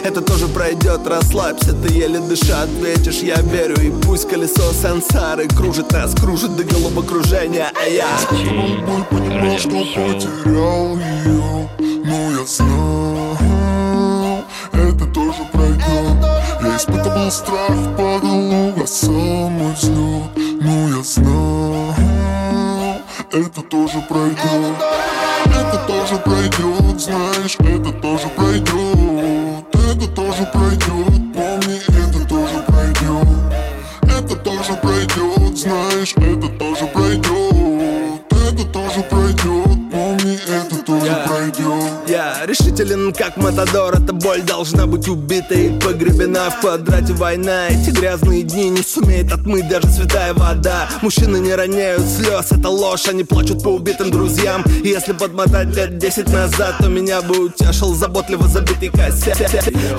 Это тоже пройдет, расслабься. Ты еле дыша ответишь, я верю. И пусть колесо сансары кружит нас Кружит до головокружения, а я понимал, что потерял ее Но я это тоже пройдет Я испытывал страх, падал, угасал мой взлет Но я знал, это тоже пройдет Это тоже пройдет, знаешь, это тоже пройдет Это тоже пройдет, Решителен, как Матадор Эта боль должна быть убита и погребена В квадрате война. Эти грязные дни не сумеет отмыть даже святая вода. Мужчины не роняют слез, это ложь Они плачут по убитым друзьям. И Если подмотать лет десять назад То меня бы утешил заботливо забитый кассет.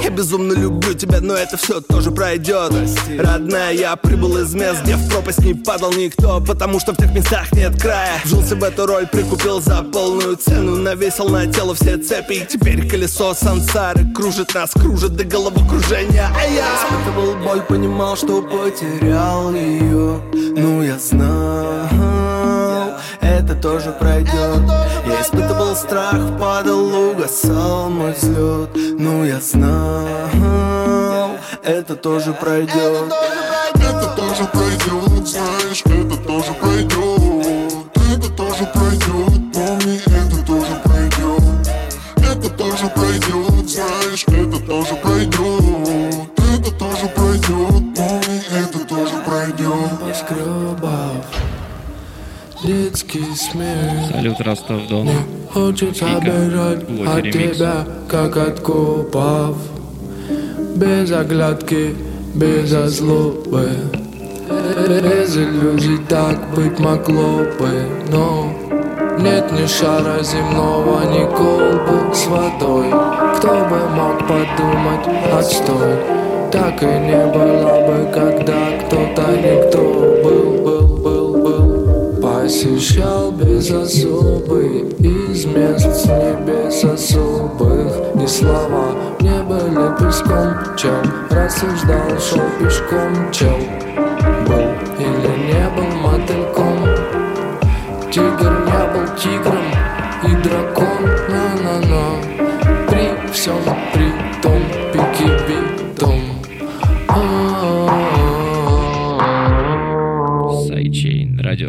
Я безумно люблю тебя, но это все тоже пройдет Родная, я прибыл из мест, где в пропасть не падал никто Потому что в тех местах нет края. Вжился в эту роль, прикупил за полную цену Навесил на тело все цепи. И теперь колесо сансары кружит нас, кружит до головокружения А я испытывал боль, понимал, что потерял ее Ну я знал, это тоже пройдет Я испытывал страх, падал, угасал мой взлет Ну я знал, это тоже пройдет Это тоже пройдет, знаешь, это тоже пройдет Салют, Ростов-Дон. Хочется Вика, бежать от ремикс. тебя, как от Без оглядки, без злобы. Без иллюзий так быть могло бы, но Нет ни шара земного, ни колбы с водой. Кто бы мог подумать, отстой. Так и не было бы, когда кто-то никто был, был Посещал без особы из мест с небес особых И слова. Не были песком, чел Рассуждал, шел пешком, чел Был или не был мотыльком. Тигр не был тигром и дракон, на-на-на При всем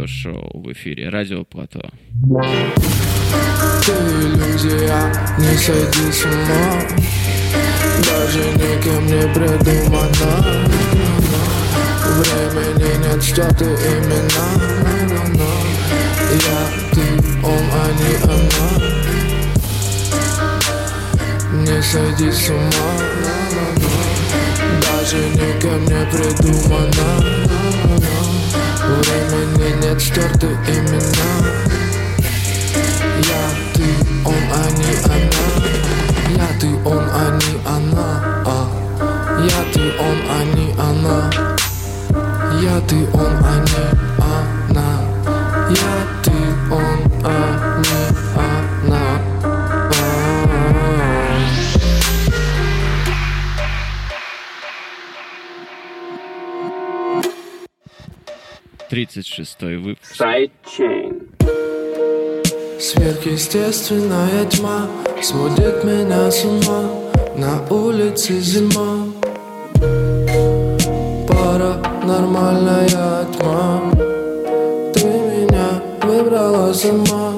радиошоу в эфире, радио Плато. Ты иллюзия, не сойди с ума. Даже никем не придумана Времени нет, что ты имена Я, ты, он, а не она. Не сойди с ума. Даже никем не придумана Времени нет, стерты имена. Я, ты, он, не она. Я, ты, он, не она. А. Я, ты, он, не она. Я, ты, он, а 36 выпуск. Sidechain. Сверхъестественная тьма сводит меня с ума. На улице зима. Паранормальная тьма. Ты меня выбрала сама.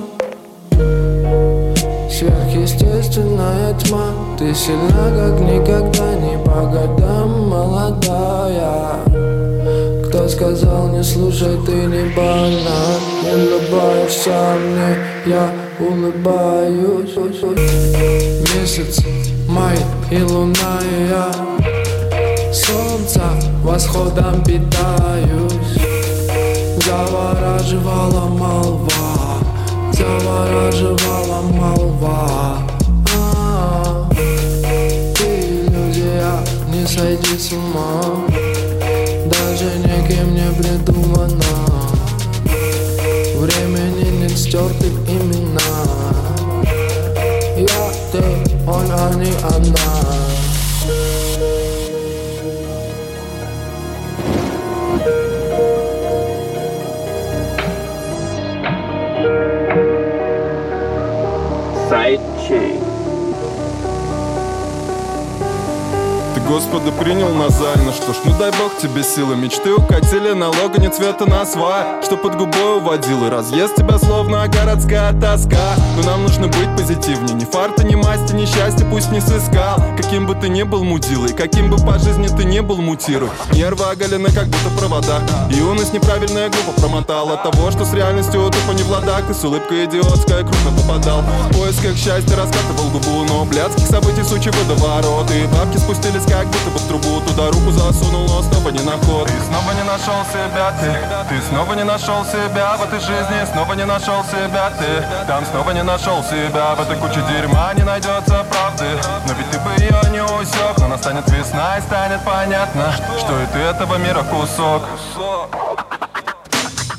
Сверхъестественная тьма Ты сильна, как никогда Не по годам молодая сказал, не слушай, ты не больна Не улыбаешься мне, я улыбаюсь. Месяц, май и луна и я Солнца восходом питаюсь. Завораживала молва Завораживала молва. А-а-а. Ты иллюзия, не сойди с ума даже никем не придумано. Времени нет стертых имена. Я, ты, он, не она Господа принял назально Что ж, ну дай бог тебе силы. Мечты укатили налога не цвета на свай Что под губой уводил и разъест тебя словно городская тоска. Но нам нужно быть позитивнее. Ни фарта, ни масти, ни счастья пусть не сыскал. Каким бы ты ни был мудилой Каким бы по жизни ты не был мутируй. Нервы оголены как будто провода. Юность неправильная глупо промотала. Того, что с реальностью тупо не в ладах И с улыбкой идиотской крупно попадал. В поисках счастья раскатывал губу Но блядских событий сучий водоворот И бабки спустились как будто бы в трубу Туда руку засунул, но снова не на ход Ты снова не нашел себя, ты Ты снова не нашел себя в этой жизни Снова не нашел себя, ты Там снова не нашел себя В этой куче дерьма не найдется правды. Но ведь ты бы ее не усек Но настанет весна и станет понятно Что и ты этого мира кусок.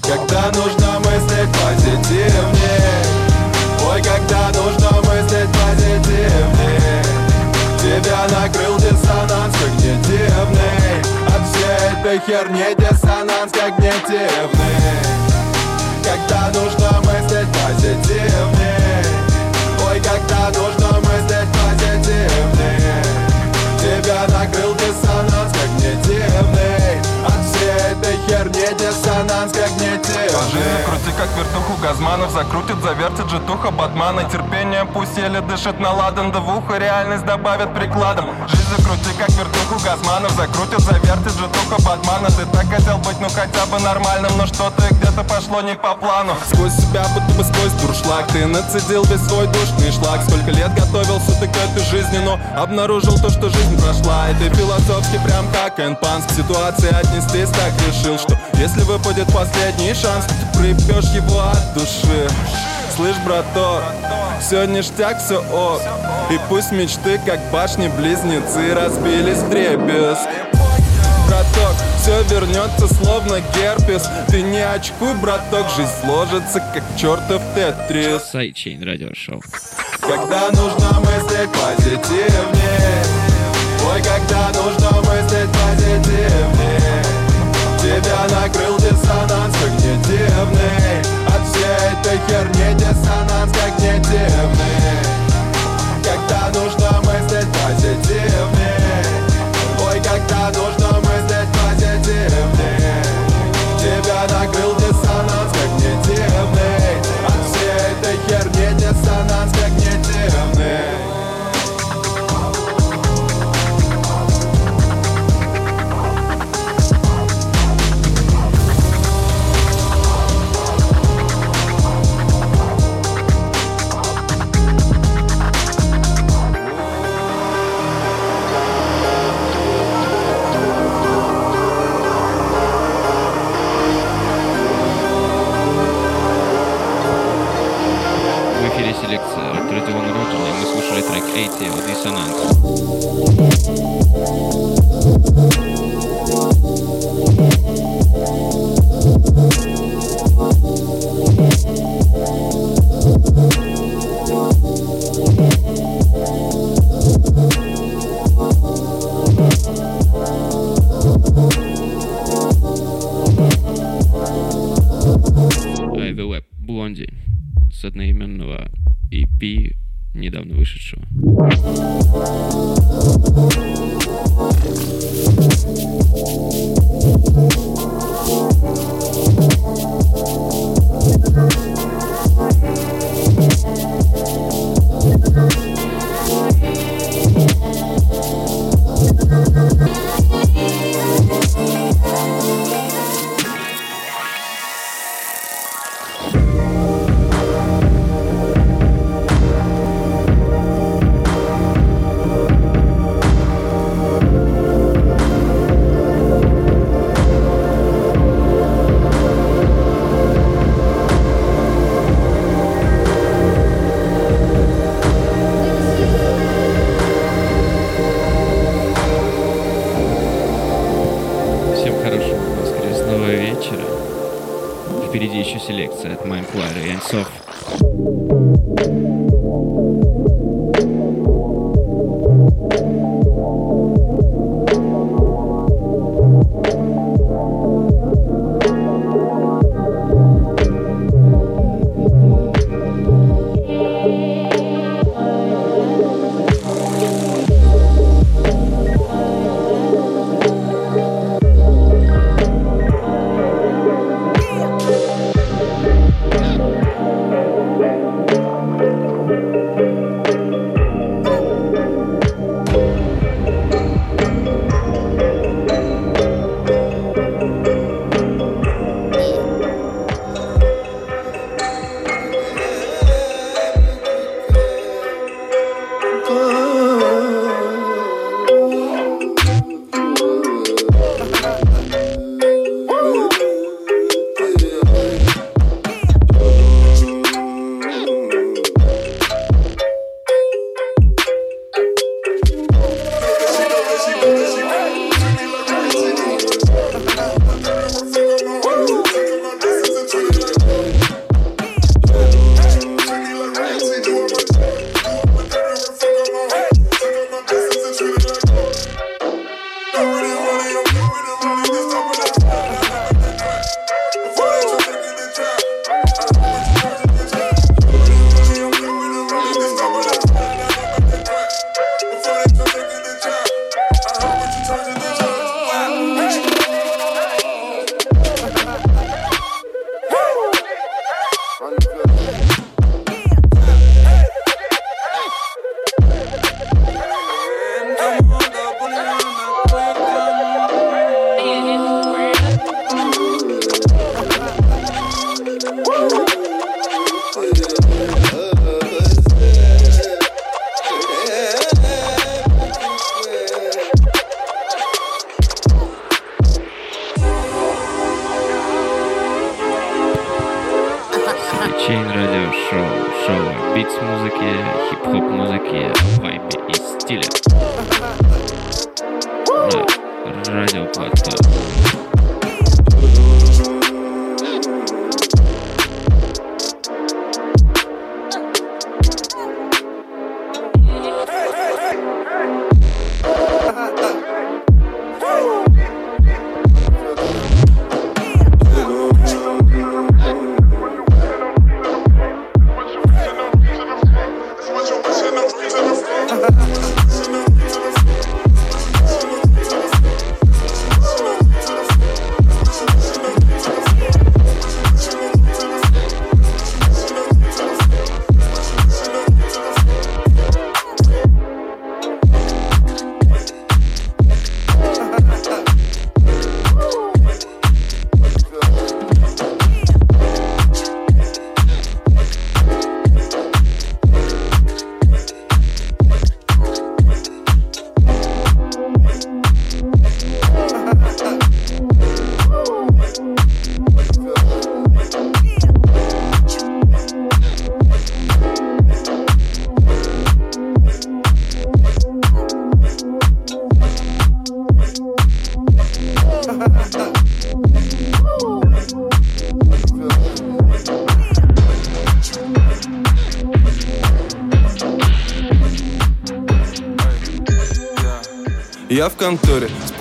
Когда нужно мыслить позитивнее Ой, когда нужно мыслить позитивнее Тебя накрыл диссонанс когнитивный От всей этой херни диссонанс когнитивный Когда нужно мыслить позитивнее. Ой, когда нужно мыслить позитивнее. Тебя накрыл диссонанс когнитивный От всей этой херни диссонанс когнитивный Жизнь крути как вертуху Газманов закрутит, завертит житуха Батмана. Терпение пусть еле дышит на ладан Да в ухо реальность добавят прикладом. Жизнь закрути как вертуху Газманов закрутит, завертит житуха Батмана. Ты так хотел быть, ну хотя бы нормальным Но что-то где-то пошло не по плану. Сквозь себя, будто бы сквозь дуршлаг Ты нацедил весь свой душный шлак. Сколько лет готовился ты к этой жизни Но обнаружил то, что жизнь прошла. И ты философски прям как Энпанс К ситуации отнестись так решил, что если выпадет последний шанс. Ты припешь его от души. Слышь, браток, все ништяк, все ок. И пусть мечты, как башни-близнецы, разбились в дребезг. Браток, все вернется словно герпес. Ты не очкуй, браток, жизнь сложится, как чертов тетрис. Сайчейн радиошоу. Когда нужно мыслить позитивнее. Ой, когда нужно мыслить позитивнее херни диссонанс когнитивный Blondie с одноименного EP, недавно вышедшего.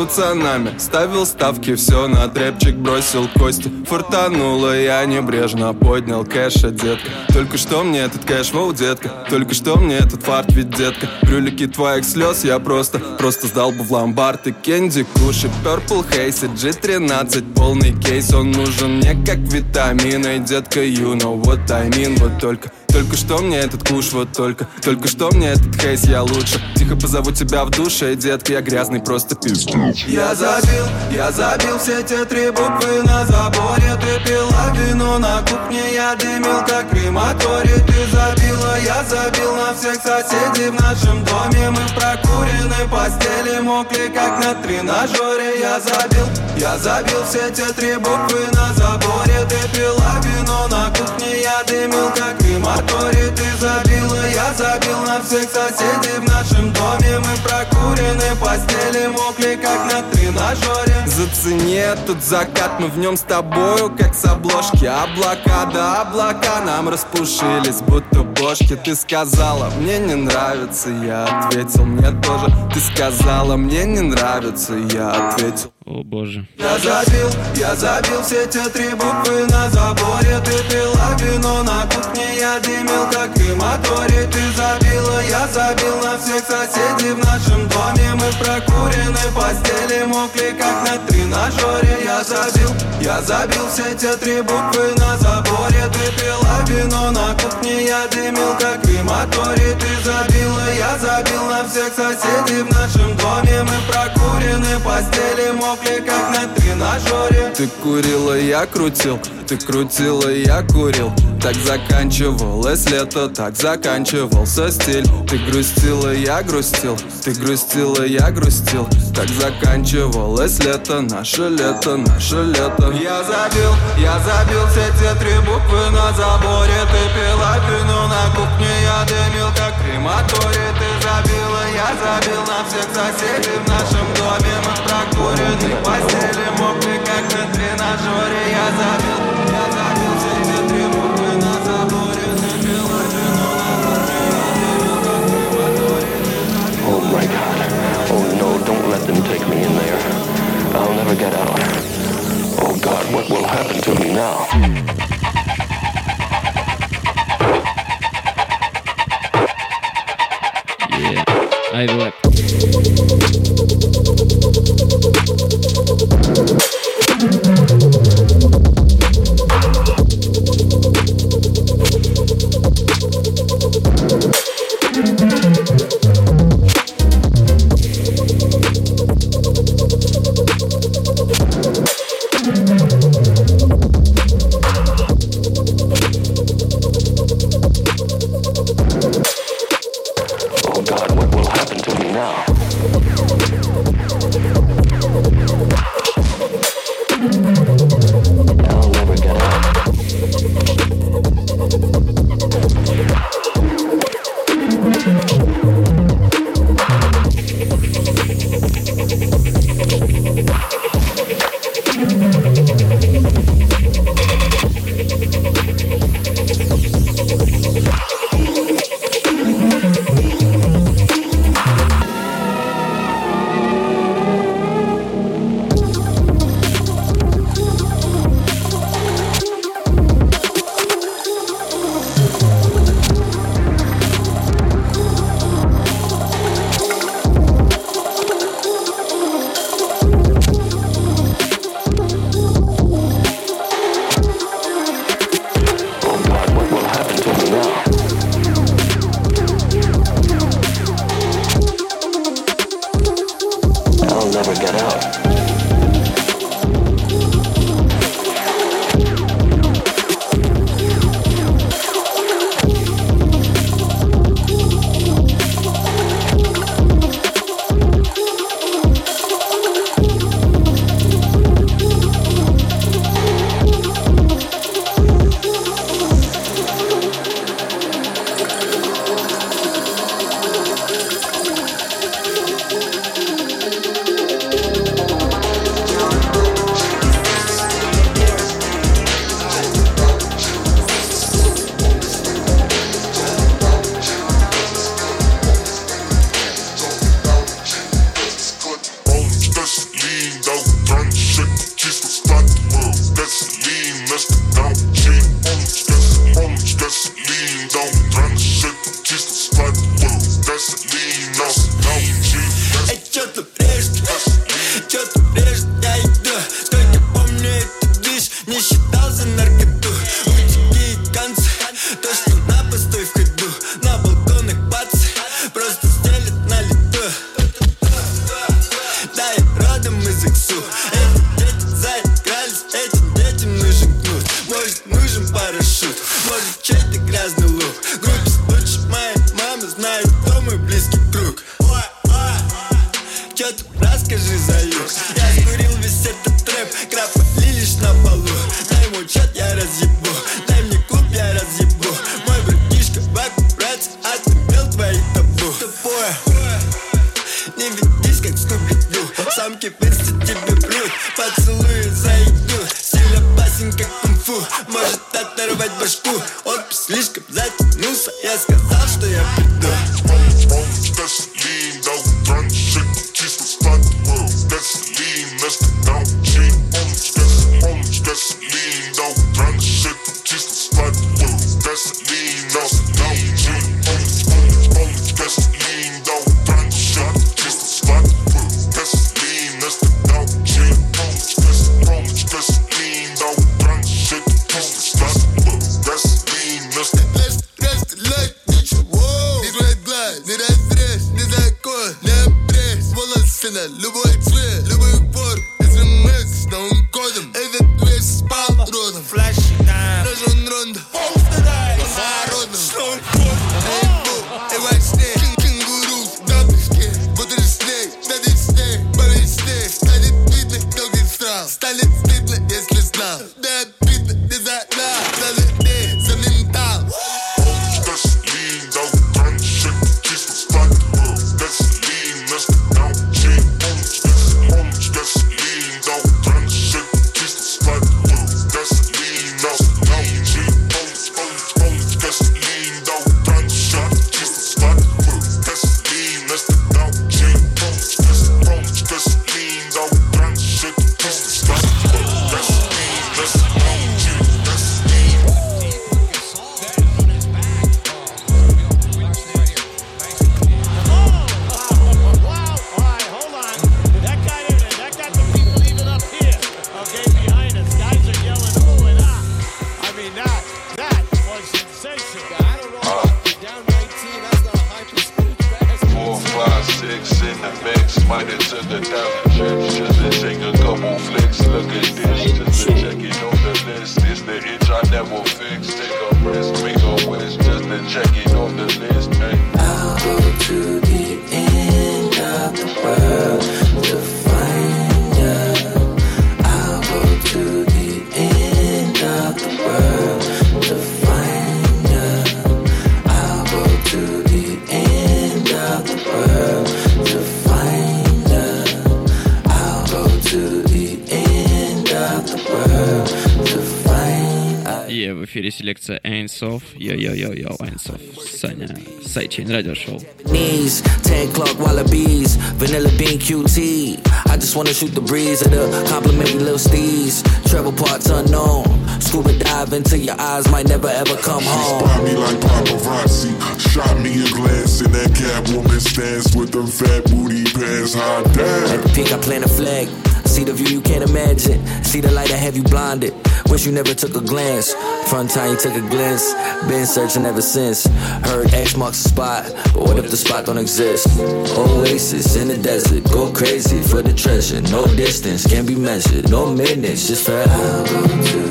Пацанами. Ставил ставки, все на трепчик бросил кости Фортануло, я небрежно поднял кэша, детка. Только что мне этот кэш, воу, детка. Только что мне этот фарт, ведь детка. Брюлики твоих слез я просто, просто сдал бы в ломбард. И кенди, куши, Purple Haze, G13 Полный кейс, он нужен мне как витамин Эй, детка, you know what I mean. Вот только только что мне этот куш, вот только Только что мне этот хейс, я лучше. Тихо позову тебя в душе, детка, я грязный просто пиздуч Я забил, я забил все те три буквы на заборе. Ты пила вино на кухне, я дымил как крематорий. Ты забила, я забил на всех соседей. В нашем доме Мы в прокуренной постели. Мокли как на тренажере Я забил, я забил все те три буквы на заборе Ты пила вино на кухне, я дымил как крематорий моторе ты забила Я забил на всех соседей. В нашем доме Мы прокурены постели мокли как на тренажере. Зацени этот закат, мы в нем с тобою Как с обложки. Облака Да облака нам распушились, будто бошки Ты сказала, мне не нравится Я ответил, мне тоже Ты сказала, мне не нравится Я ответил. О боже. Я забил, я забил все те три буквы на заборе. Ты пила вино на кухне, я дымил как крематорий Ты забила, я забил на всех соседей в нашем доме. Мы в прокуренной постели мокли как на тренажере Я забил, я забил все те три буквы на заборе. Ты пила вино на кухне, я дымил как крематорий Ты забила, я забил на всех соседей в нашем доме. Мы в прокуренной постели мокли, как на тренажере Ты курила, я крутил, ты крутила, я курил Так заканчивалось лето, так заканчивался стиль. Ты грустила, я грустил, ты грустила, я грустил. Так заканчивалось лето, наше лето, наше лето. Я забил, я забил все те три буквы на заборе. Ты пила вино на кухне, я дымил как крематорий. Ты забила, я забил на всех соседей селекция Эйнсов. Йо-йо-йо-йо, Эйнсов. Саня. Сайчейн радиошоу. knees, 10 clock wallabies, vanilla bean QT. I just wanna shoot the breeze of the complimentary little steez. Travel parts unknown, scuba dive into your eyes, might never ever come home. Spot me like paparazzi. Shot me a glance in that Catwoman stance with them fat booty pants. Hot damn. At the peak, I plant a flag. See the view you can't imagine. See the light that have you blinded. Wish you never took a glance. Front time you took a glance. Been searching ever since. Heard X marks the spot, but what if the spot don't exist? Oasis in the desert, go crazy for the treasure. No distance can be measured. No minutes, just forever.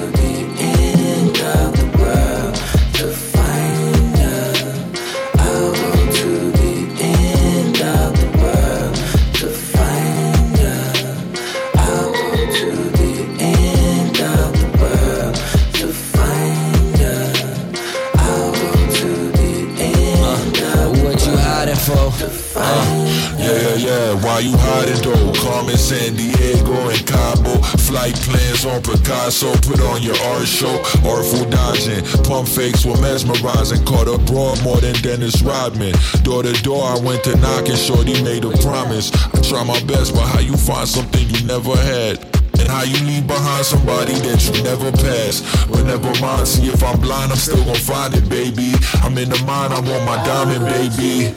Dennis Rodman. Door to door, I went to knock and Shorty made a promise. I try my best, but how you find something you never had? And how you leave behind somebody that you never passed. But never mind, see if I'm blind, I'm still gonna find it, baby. I'm in the mind, I want my diamond, baby.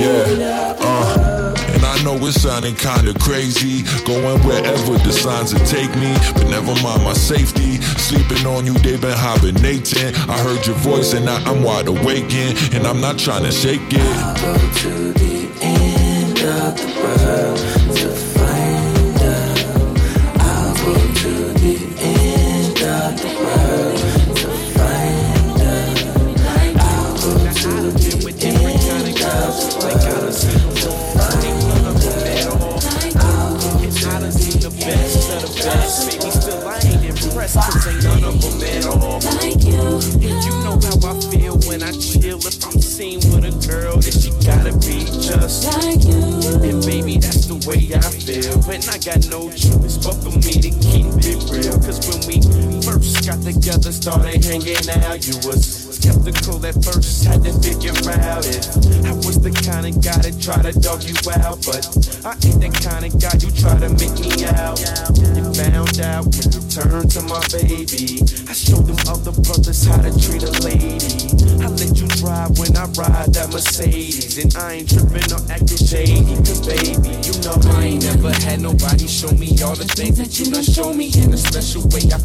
Yeah, know it's sounding kinda crazy. Going wherever the signs will take me. But never mind my safety. Sleeping on you, they've been hibernating. I heard your voice and now I'm wide awaking. And I'm not trying to shake it. Hanging out. You was skeptical at first, had to figure out it. I was the kind of guy that try to dog you out, but I ain't the kind of guy you try to make me out. You found out when you turned to my baby. I showed them other brothers how to treat a lady. I let you drive when I ride that Mercedes, and I ain't tripping or acting shady, cause baby, you know I ain't never had nobody show me all the things that you done show me in a special way. I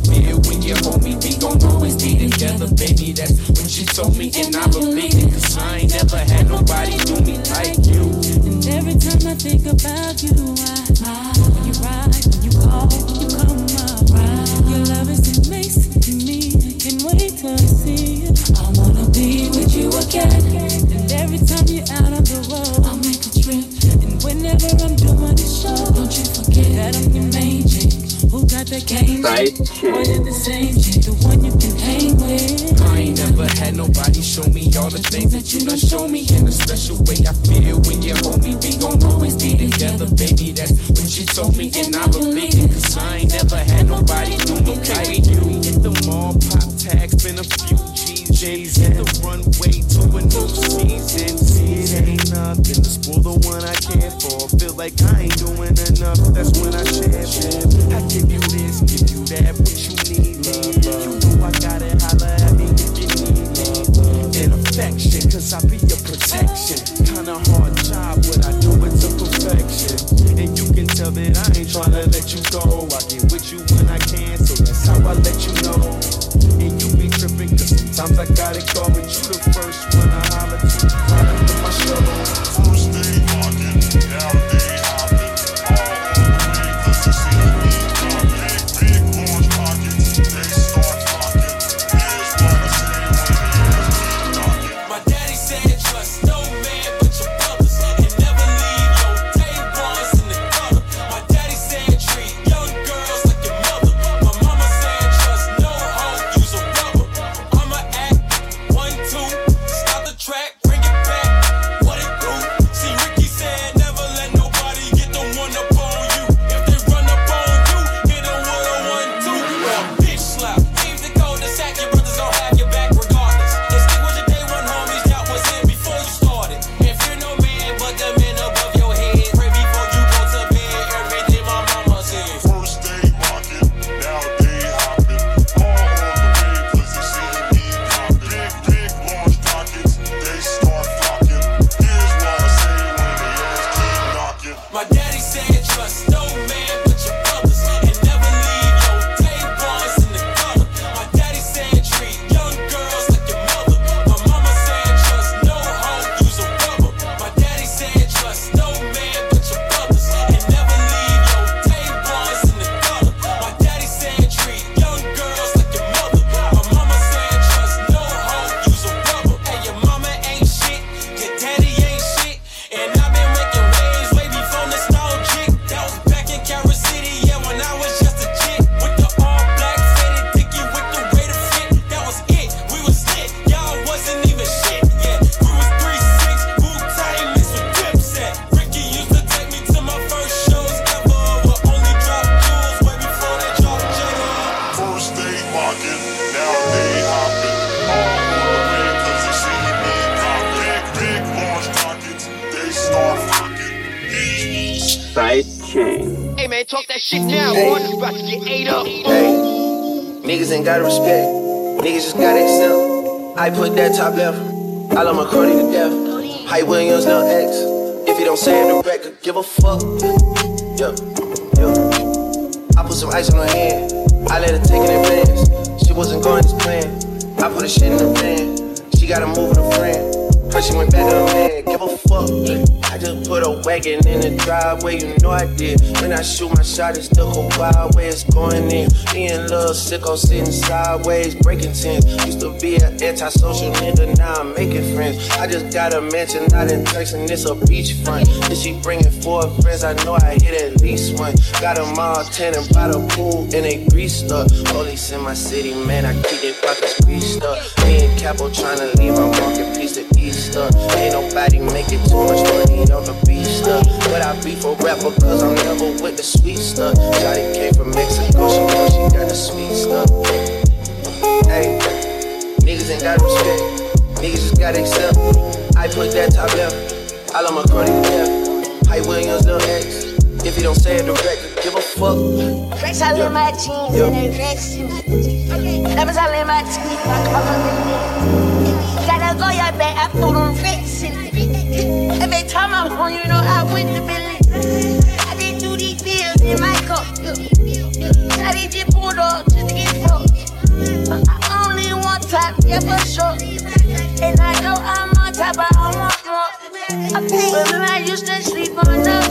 that you done show me in a special way. I feel when you hold me, we gon' always be together, baby. That's when she told me, and I believe it. Cause I ain't never had nobody do me like you. Hit the mall, pop tags, been a few G's. J's hit the runway to a new season. See, it ain't nothing to spoil the one I care for. Feel like I ain't doing enough, that's when I share it. I give you this, give you that, what you need, love. You know I got it, holla at me if you need love. And affection, cause I be your protection. Kinda hard job, what I do it to perfection. And you can tell that I ain't tryna let you go. I get with you when I can, so that's how I let you know. And you be tripping, cause sometimes I gotta go, but you the first one I top left. I love my Cardi to death. Hype Williams, no X. If you don't say it direct, give a fuck. Yeah, yeah. I put some ice on her hand. I let her take it in advance. She wasn't going as planned. I put her shit in the van. She gotta move wagon in the driveway. You know I did. When I shoot my shot, it's the go wild way it's going in. Me and little sicko sitting sideways, breaking tents. Used to be an antisocial nigga, now I'm making friends. I just got a mansion out in Turks and it's a beachfront. If she bringing four friends, I know I hit at least one. Got them all tanning by the pool and they greased up. Police in my city, man, I keep their pockets greased up. Me and Capo trying to leave my market piece to Easter. Ain't nobody making too much money on the up. But I be for rapper, cause I'm never with the sweet stuff. Johnny came from Mexico, she know she got the sweet stuff. Hey, niggas ain't got respect. Niggas just gotta accept. I put that top left. I love my cruddy to death. Hype Williams, little X. If you don't say it directly, give a fuck. Rex, I live my jeans yeah. and it Rex. That was I my teeth. I'm a Gotta go, y'all bet. I put on Rex they talking about on you know I win the Billy. I did do these bills in my cup. I did just bulldog just to get broke. Only one time, yeah for sure. And I know I'm on top, but I want more. I But when I used to sleep on the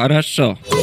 хорошо. Side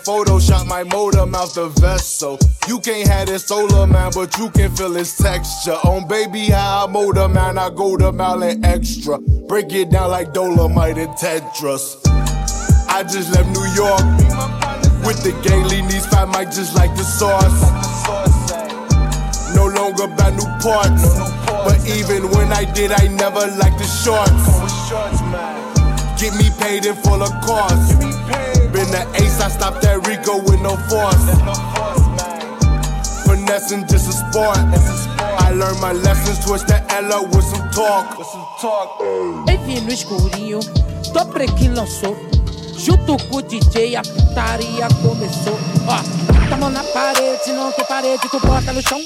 that Photoshop, my motor mouth the vest. So you can't have this solar man, but you can feel its texture. On baby, how I motor man, I go to and extra. Break it down like Dolomite and Tetris. I just left New York with the lean these fat mic just like the sauce. No longer buy new parts, but even when I did, I never liked the shorts. Get me paid in full of cost. Been the ace, I stopped at Rico with no force. Finessing just a sport. I learned my lessons, twist the Ella with some talk. Baby no escurinho, tô prequinho lançou. Junto com o DJ, a putaria começou. Ó, a mão na parede, não tem parede, tu bota no chão.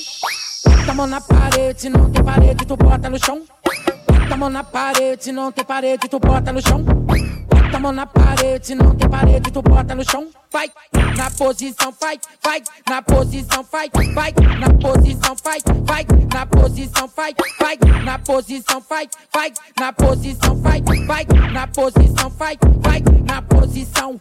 Mão na parede, não tem parede, tu bota no chão. Mão na parede, não tem parede, tu bota no chão. Mão na parede, não tem parede, tu bota no chão. Vai, na posição, vai, vai, na posição, vai, vai, na posição, vai, vai, na posição, vai, vai, na posição, vai, vai, na posição, vai, vai, na posição, vai, vai, na posição.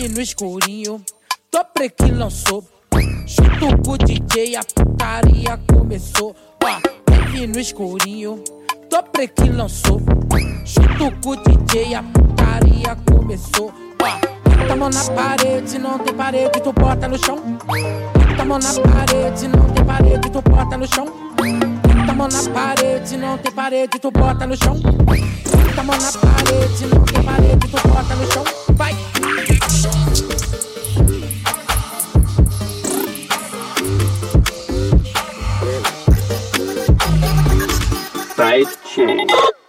Bebe no escurinho, tô prequinho lançou. Junto com DJ, a putaria começou. Ó, bebe no escurinho, tô prequinho lançou. Junto com DJ, a putaria começou. Ó, bota mão na parede, não tem parede, tu bota no chão. Bota mão na parede, não tem parede, tu bota no chão. Mão na parede, não tem parede, tu bota no chão. Bota a mão na parede, não tem parede, tu bota no chão. Vai! Sidechain. What?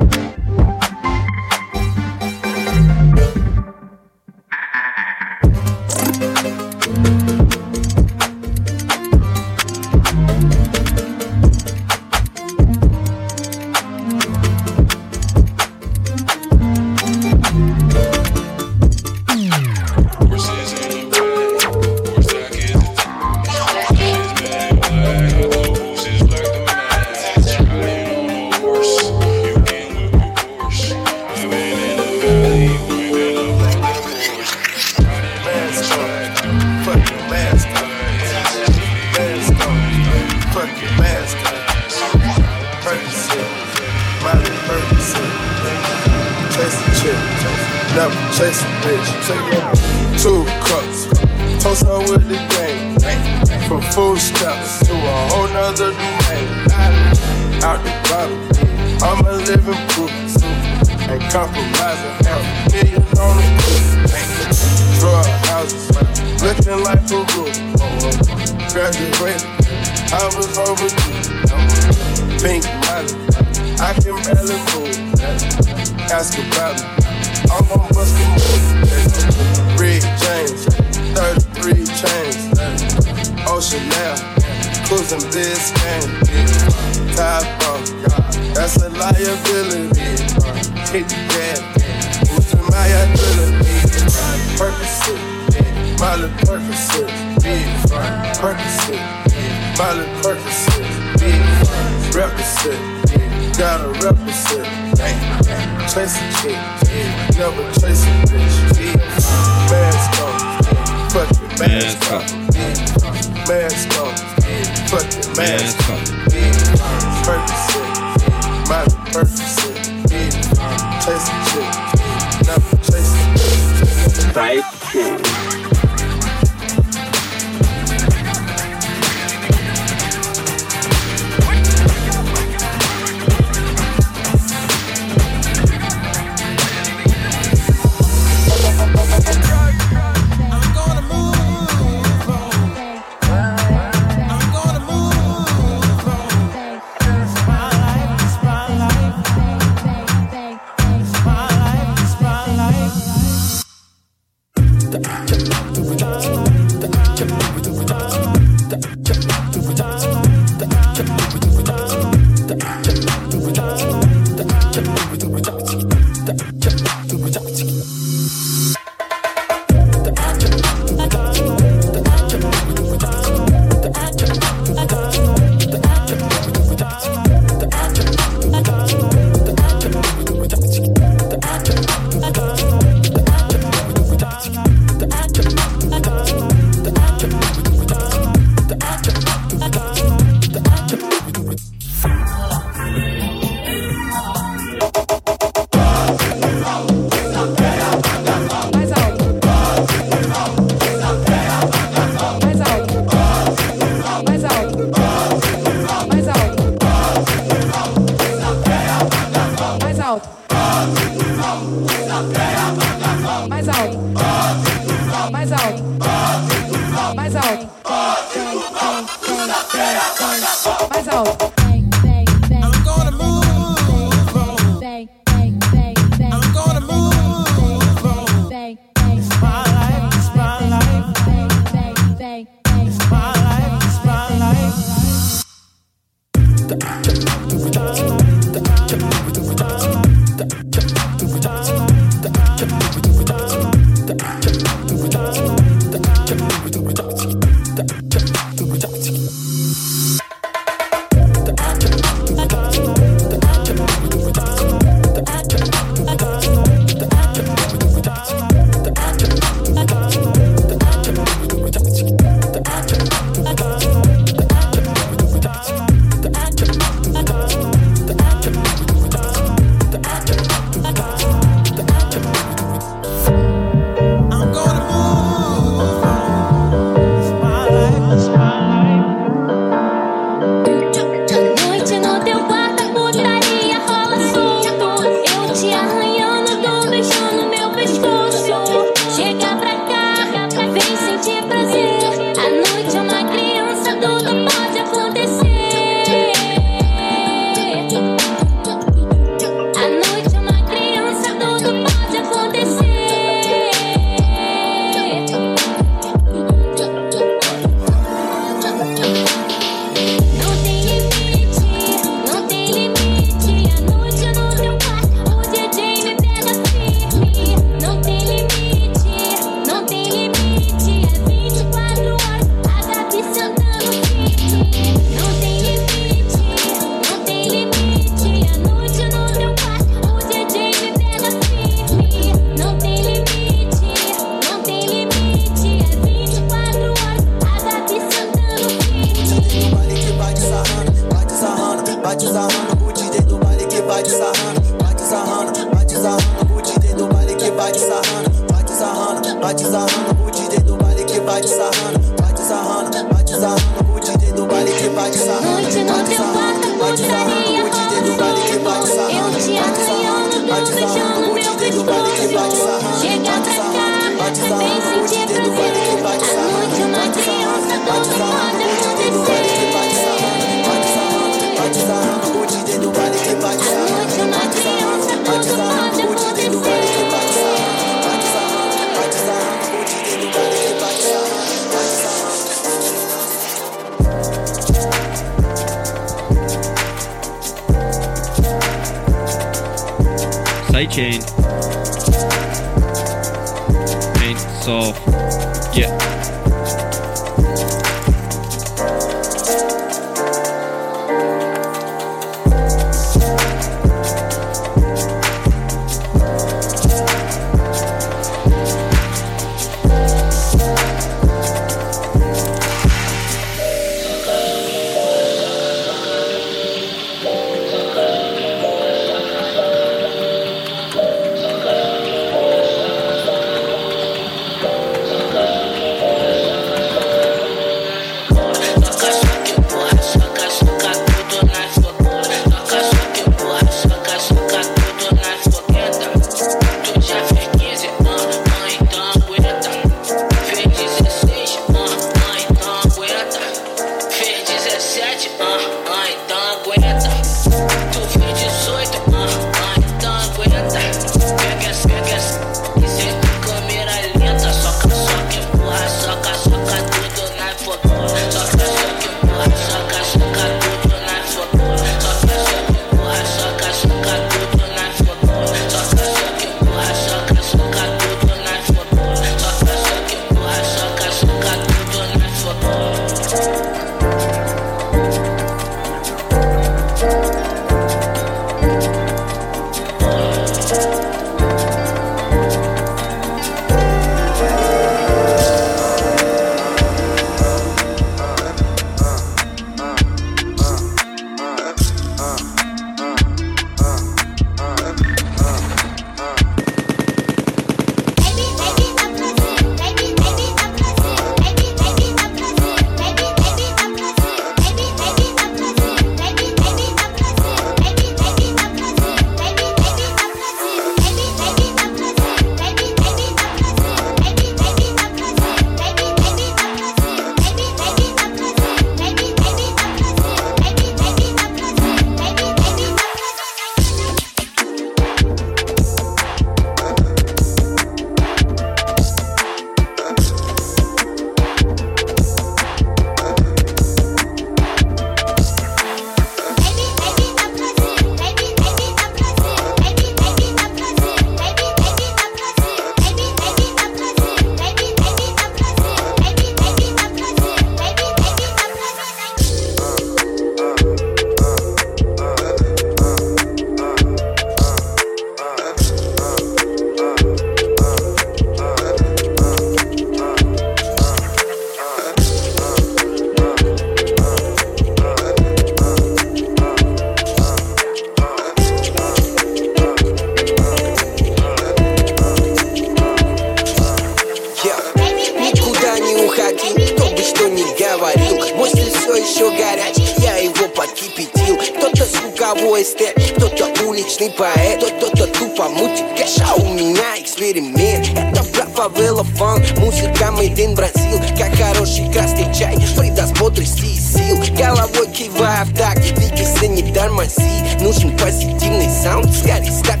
Звуковой степ, кто-то уличный поэт Кто-то тупо мутит кэш, а у меня эксперимент. Это брат фавела фанк, музыка made in Brazil Как хороший красный чай, придаст бодрости и сил. Головой кивая в такт, двигайся, не тормози. Нужен позитивный саунд, скорее ставь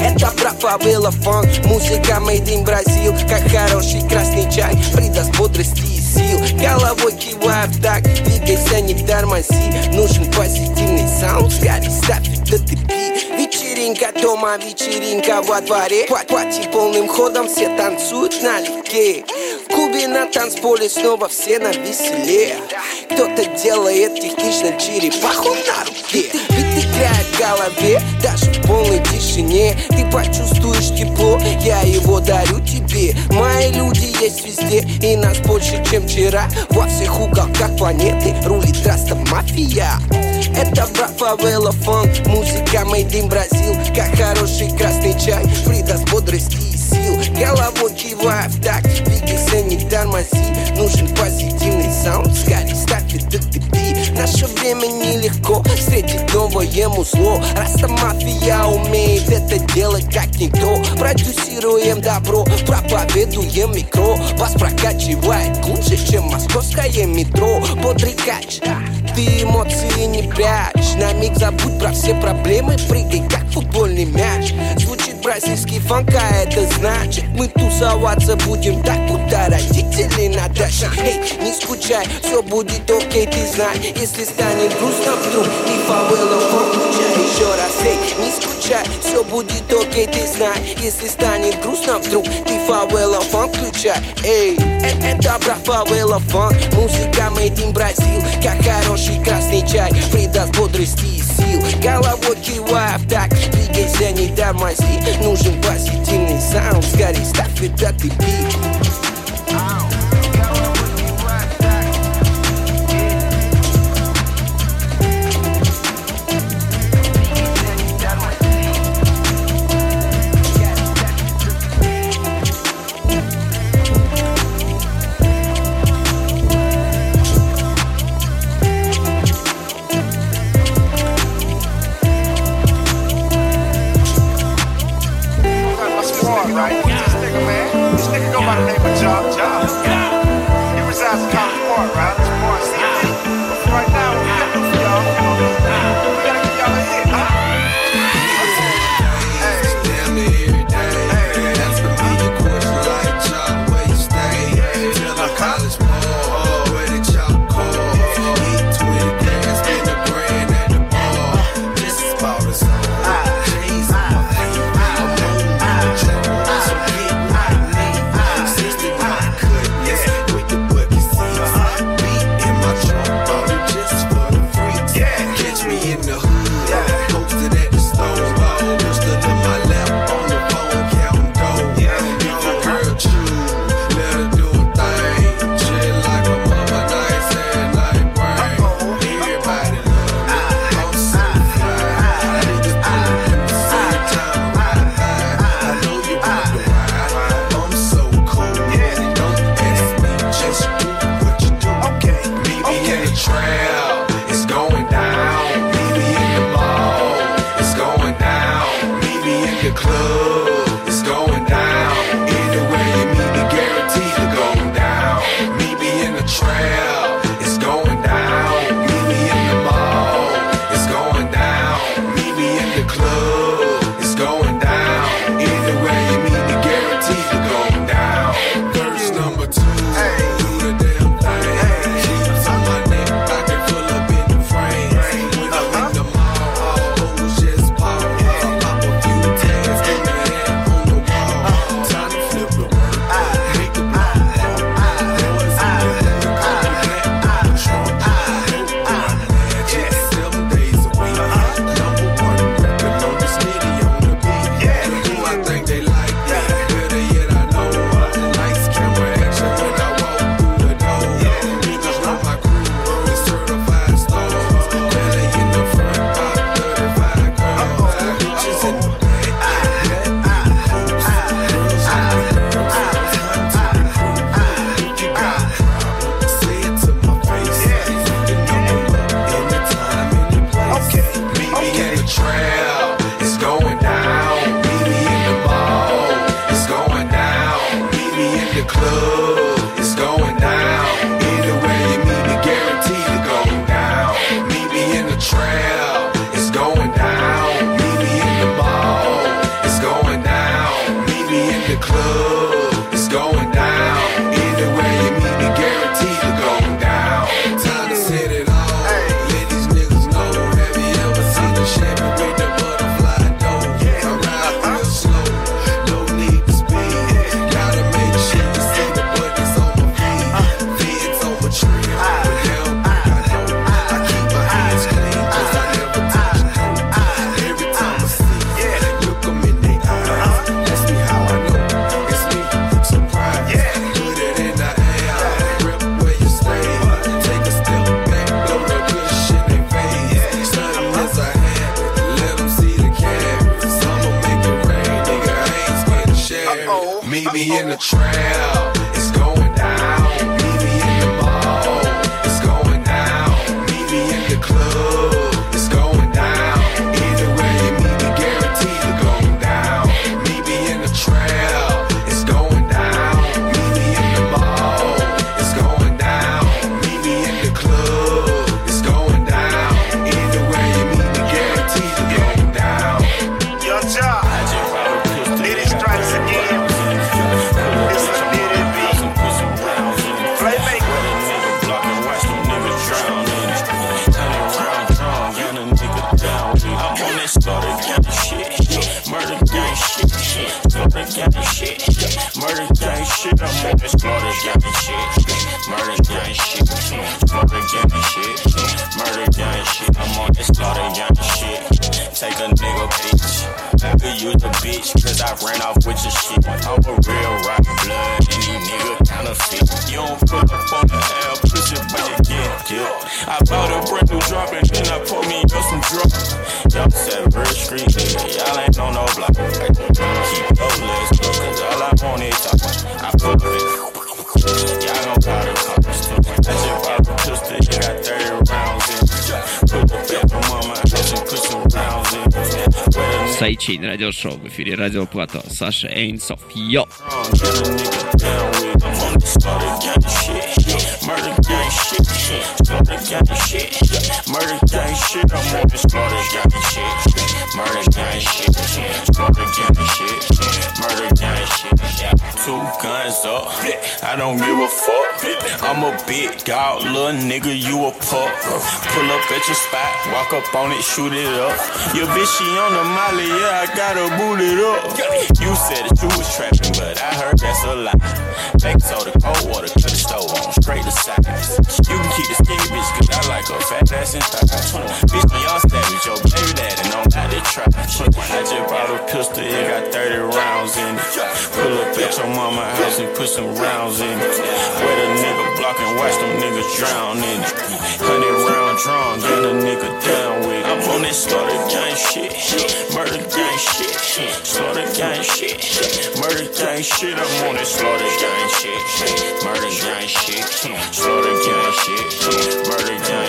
это брат фавела фанк, музыка made in Brazil Как хороший красный чай, придаст бодрости сил. Головой кивая в такт, двигайся, не тормози. Нужен позитивный саунд, скорее ставь этот EP Вечеринка дома, вечеринка во дворе. Пат- Пати полным ходом, все танцуют налегке В клубе на танцполе снова все на веселе. Кто-то делает технично черепаху на руке играет в голове, даже в полной тишине. Ты почувствуешь тепло, я его дарю тебе. Мои люди есть везде, и нас больше, чем вчера. Во всех уголках планеты рулит раста мафия. Это брат фавела фанк, музыка made in Brazil Как хороший красный чай, придаст бодрости и сил. Головой кивая в такт, двигайся, не тормози. Нужен позитивный саунд, скорее ставь этот EP Наше время нелегко, встретить новое музло Раста мафия умеет это делать как никто. Продюсируем добро, проповедуем микро. Вас прокачивает глубже, чем московское метро. Бодрый кач, ты эмоции не прячь. На миг забудь про все проблемы, прыгай как футбольный мяч. Звучит бразильский фанк, а это значит Мы тусоваться будем так, будто родители на даче Эй, не скучай, все будет окей, ты знай. Если станет грустно вдруг, ты фавела фанк включай еще раз Эй, не скучай, все будет окей, ты знай. Если станет грустно вдруг, ты фавела фанк включай. Эй, э- это брат фавела фанк Музыка made in Бразил Как хороший красный чай Придаст бодрости и сил. Головой кивая в так Двигайся, не тормози. Нужен позитивный саунд. Скорей ставь этот EP шоу в эфире Радио Плато. Саша Эйнсов. Йо! Two guns up, I don't give a fuck. I'm a big dog, little nigga, you a pup. Pull up at your spot, walk up on it, shoot it up. Your bitch she on the molly, yeah, I gotta boot it up. You said that you was trapping, but I heard that's a lie. Baking soda, cold water, cut the stove on, straight to size. You can keep the skinny bitch, cause I like a fat ass and thighs. Bitch, me all savage, your daddy, don't got. I just bought a pistol, it got 30 rounds in it. Pull up at your mama house and put some rounds in it. Where the nigga block and watch them niggas drown in it. Hundred round drawn, get a nigga down with it. I'm on that slaughter gang shit, murder gang shit, slaughter gang shit, murder gang shit. I'm on that slaughter gang shit, murder gang shit, slaughter gang shit, murder gang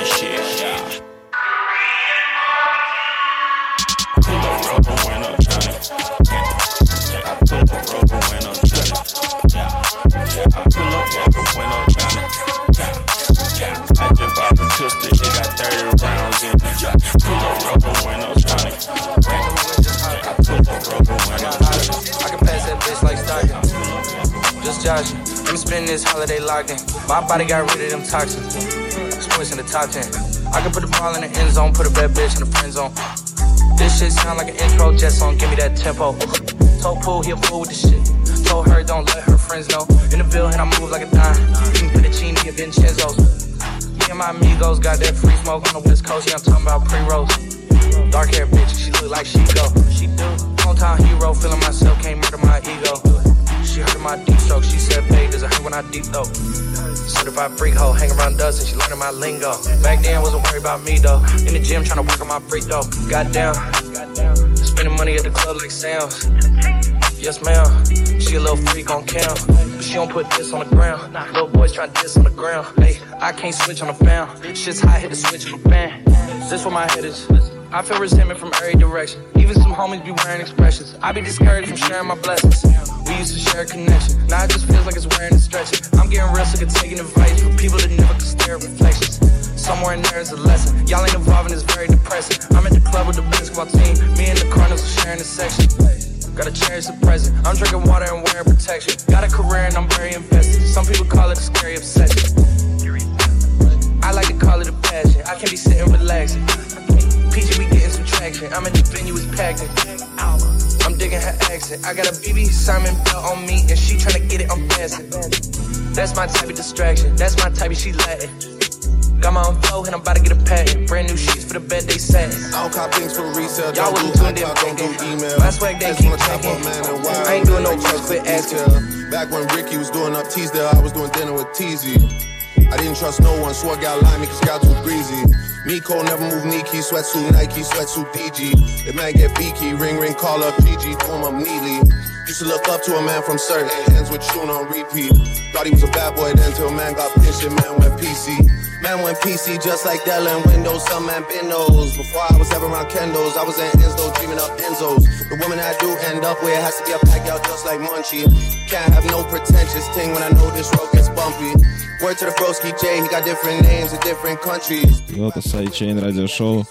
I'm this holiday locked in. My body got rid of them toxins. Sports in the top 10. I can put the ball in the end zone, put a bad bitch in the friend zone. This shit sound like an intro jet song, give me that tempo. Told Pool, he a fool with the shit. Told her, don't let her friends know. In the building, I move like a dime. Eating fettuccine at Vincenzo's. Me and my amigos got that free smoke on the west coast, yeah, I'm talking about pre-rolls. Dark hair bitch, she look like she go. She do. Hometown hero, feeling myself, can't murder my ego. She heard of my deep stroke, she said, babe, does it hurt when I deep though? Certified freak hoe, hang around dust and she learning my lingo. Back then, wasn't worried about me though. In the gym, trying to work on my freak though. Goddamn. Spending money at the club like Sam's. Yes, ma'am. She a little freak on cam. But she don't put this on the ground. Little boys trying to diss on the ground. Hey, I can't switch on the fan. Shit's hot, hit the switch on the fan. This where my head is. I feel resentment from every direction. Even some homies be wearing expressions. I be discouraged from sharing my blessings. We used to share a connection. Now it just feels like it's wearing and stretching. I'm getting real sick of taking advice from people that never could stare at reflections. Somewhere in there is a lesson. Y'all ain't evolving, it's very depressing. I'm at the club with the basketball team. Me and the Cardinals are sharing a section. Gotta cherish the present. I'm drinking water and wearing protection. Got a career and I'm very invested. Some people call it a scary obsession. I like to call it a passion. I can be sitting relaxing. PG, we getting some traction. I'm in the venue, it's packed. I'm digging her accent. I got a BB Simon belt on me, and she tryna get it unfastened. That's my type of distraction. That's my type of she Latin. Got my own flow, and I'm about to get a patent. Brand new sheets for the bed they satin. I don't cop things for resale. Y'all wouldn't do it don't do email. My swag, they keep checking. man, and. I ain't doing no Like, quit asking. Back when Ricky was doing up Teasdale, I was doing dinner with Teasy. I didn't trust no one, so I got line me cause got too breezy. Miko never move Nike, sweatsuit Nike, Sweat sweatsuit DG. It might get beaky, ring ring, call up PG, him up neatly. Used to look up to a man from certain hands with tune on repeat. Thought he was a bad boy then till man got pinched and man went PC. Man went PC just like Dell and Windows, some man been those. Before I was ever around Kendos, I was in Enzo dreaming up Enzos. The woman I do end up with has to be a pack out just like Munchie. Can't have no pretentious thing when I know this road gets bumpy. Word to the broski J, he got different names in different countries. И вот Сайчейн радиошоу.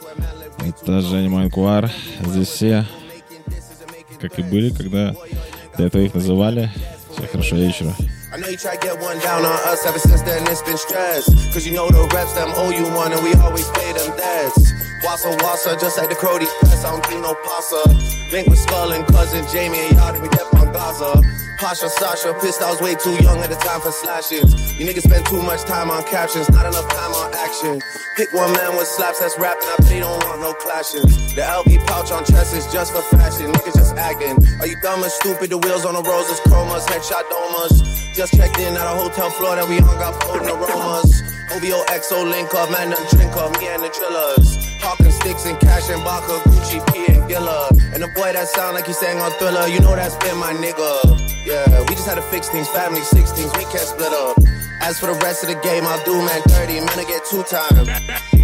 Это Женя Манкуар. Здесь все, как и были, когда до этого их называли. Всем хорошего вечера. I know you try to get one down on us ever since then it's been stressed. Cause you know the reps them owe you one and we always pay them debts. Wassa wassa, just like the Crody press, I don't do no pasta. Link with Skull and cousin Jamie and y'all we get on Gaza. Pasha, Sasha, pissed I was way too young at the time for slashes. You niggas spend too much time on captions, not enough time on action. Pick one man with slaps that's rapping, I he don't want no clashes. The LV pouch on chest is just for fashion, niggas just acting. Are you dumb and stupid? The wheels on the roses, chromas, headshot domas. Just checked in at a hotel floor that we hung out potent aromas. OVO XO link up, man, done drink up, me and the drillers. Hawking sticks and cash and Baka, Gucci, P and Gilla. And the boy that sound like he sang on Thriller, you know that's been my nigga. Yeah, we just had to fix things, family 16s, we can't split up. As for the rest of the game, I'll do man 30, man, I get two time.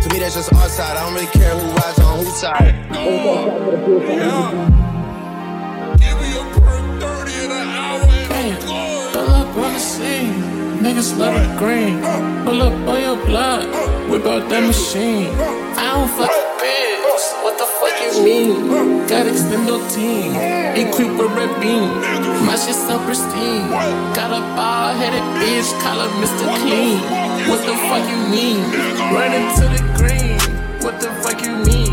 To me, that's just our side, I don't really care who rides on whose side. Pull up on the scene, niggas love it green. Pull up on your block, whip out that machine. I don't fuck bitch, what the fuck you mean? Got extendo team, equipped with red beam. My shit so pristine. Got a bald headed bitch, call her Mr. Clean. What the fuck you mean? Run into the green, what the fuck you mean?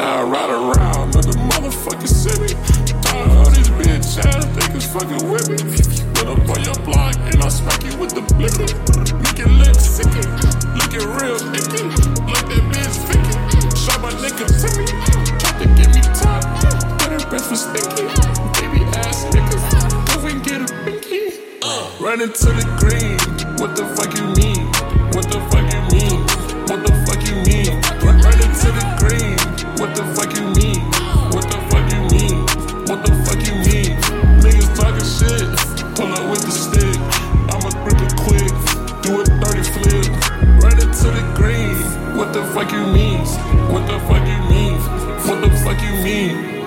Now I ride around in the motherfucking city. Tired of these bitch ass niggas fucking with me. Put up on your block and I'll smack you with the blicky. Make it look sicky, looking real icky. Like that bitch Vicky. Shot my nigga Timmy. Tried to get me top, but her breath was stinky. Baby ass niggas, go and get a pinky. Run into the green, what the fuck you mean? What the fuck you mean? Fuck you mean? What the fuck you mean? What the fuck you mean?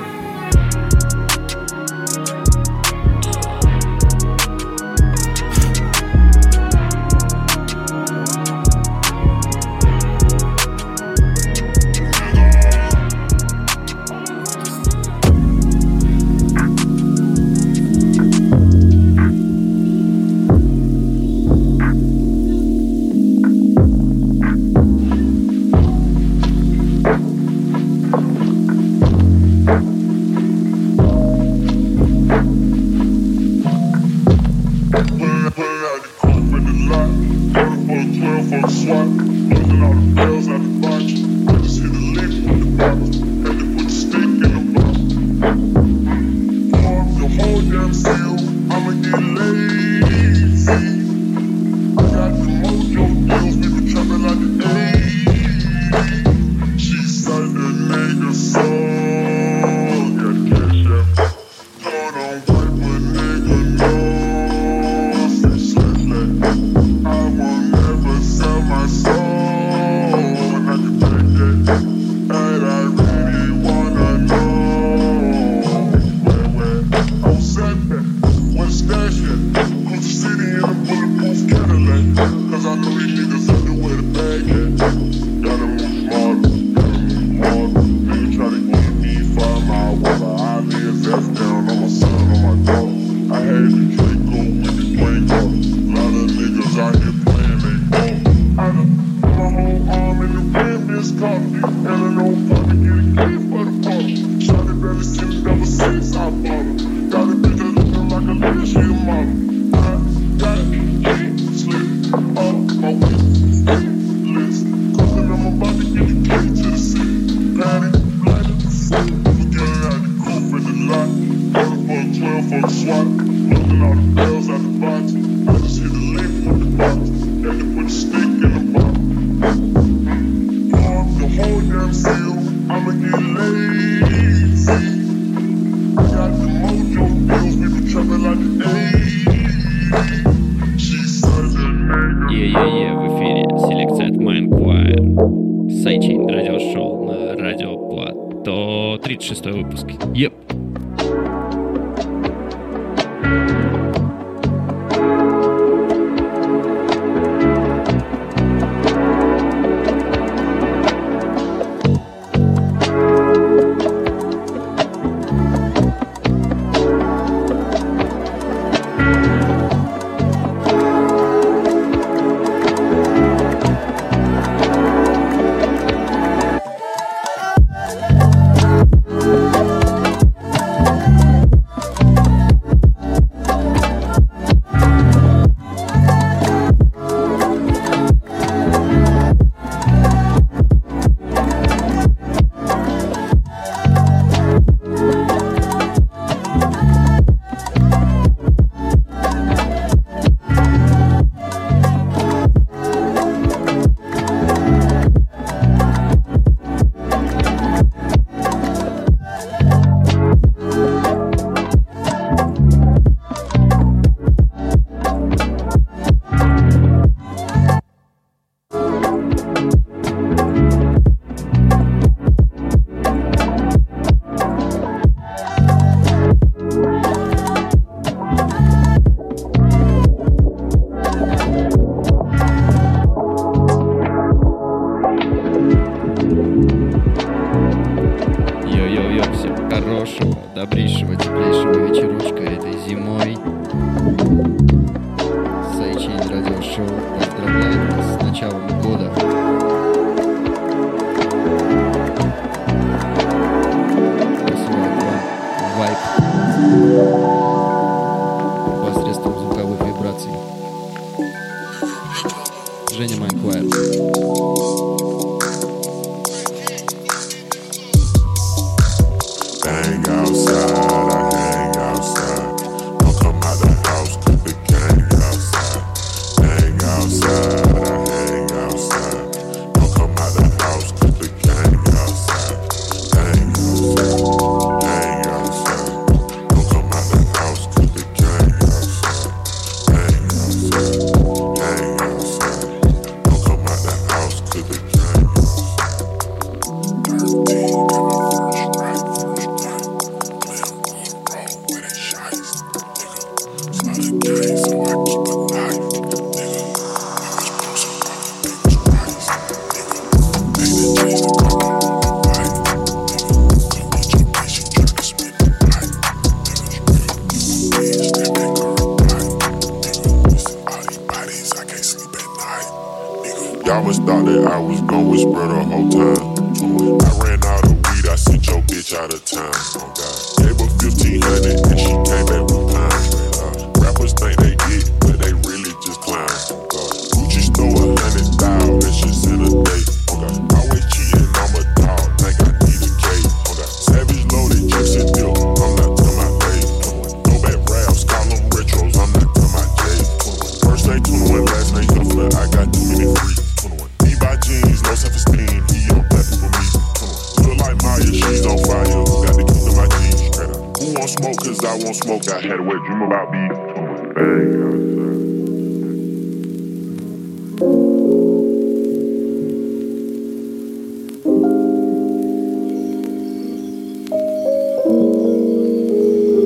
don't smoke that head away. Dream about me. bang. You know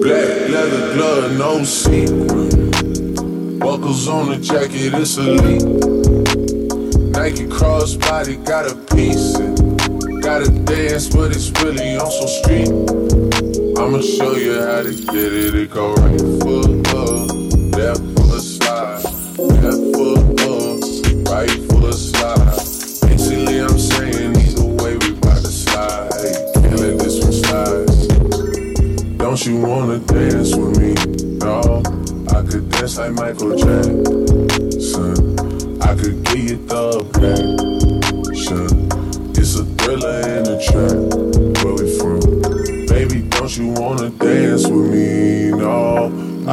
Black leather glove, no secret. Buckles on the jacket, it's elite. Nike crossbody, got a piece. Gotta dance, but it's really on some street. I'ma show you how to get it. It go right foot up, left foot slide, left foot up, right foot slide. Basically, I'm saying either way we bout to slide. Can't let this one slide. Don't you wanna dance with me? No, I could dance like Michael Jackson. I could get you. Th-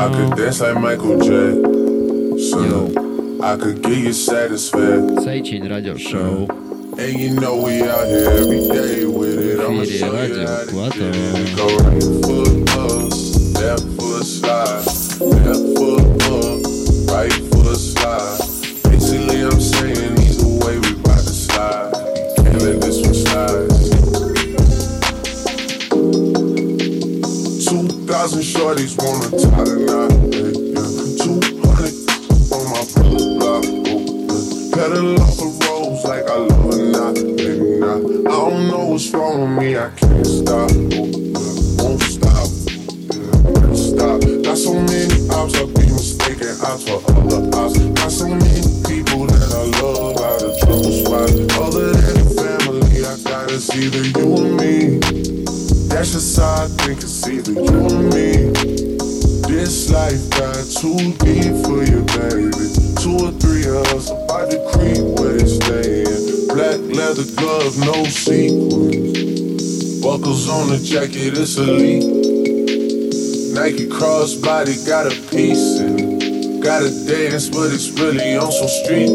I could dance like Michael J. So I could get you satisfied. Сайчин радио шоу. And you know we out here every day with it. I'ma show you how to get it. Go right foot. Everybody got a piece and gotta dance, but it's really on some street.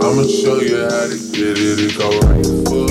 I'ma show you how to get it. It go right foot.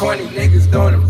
corny niggas doing them.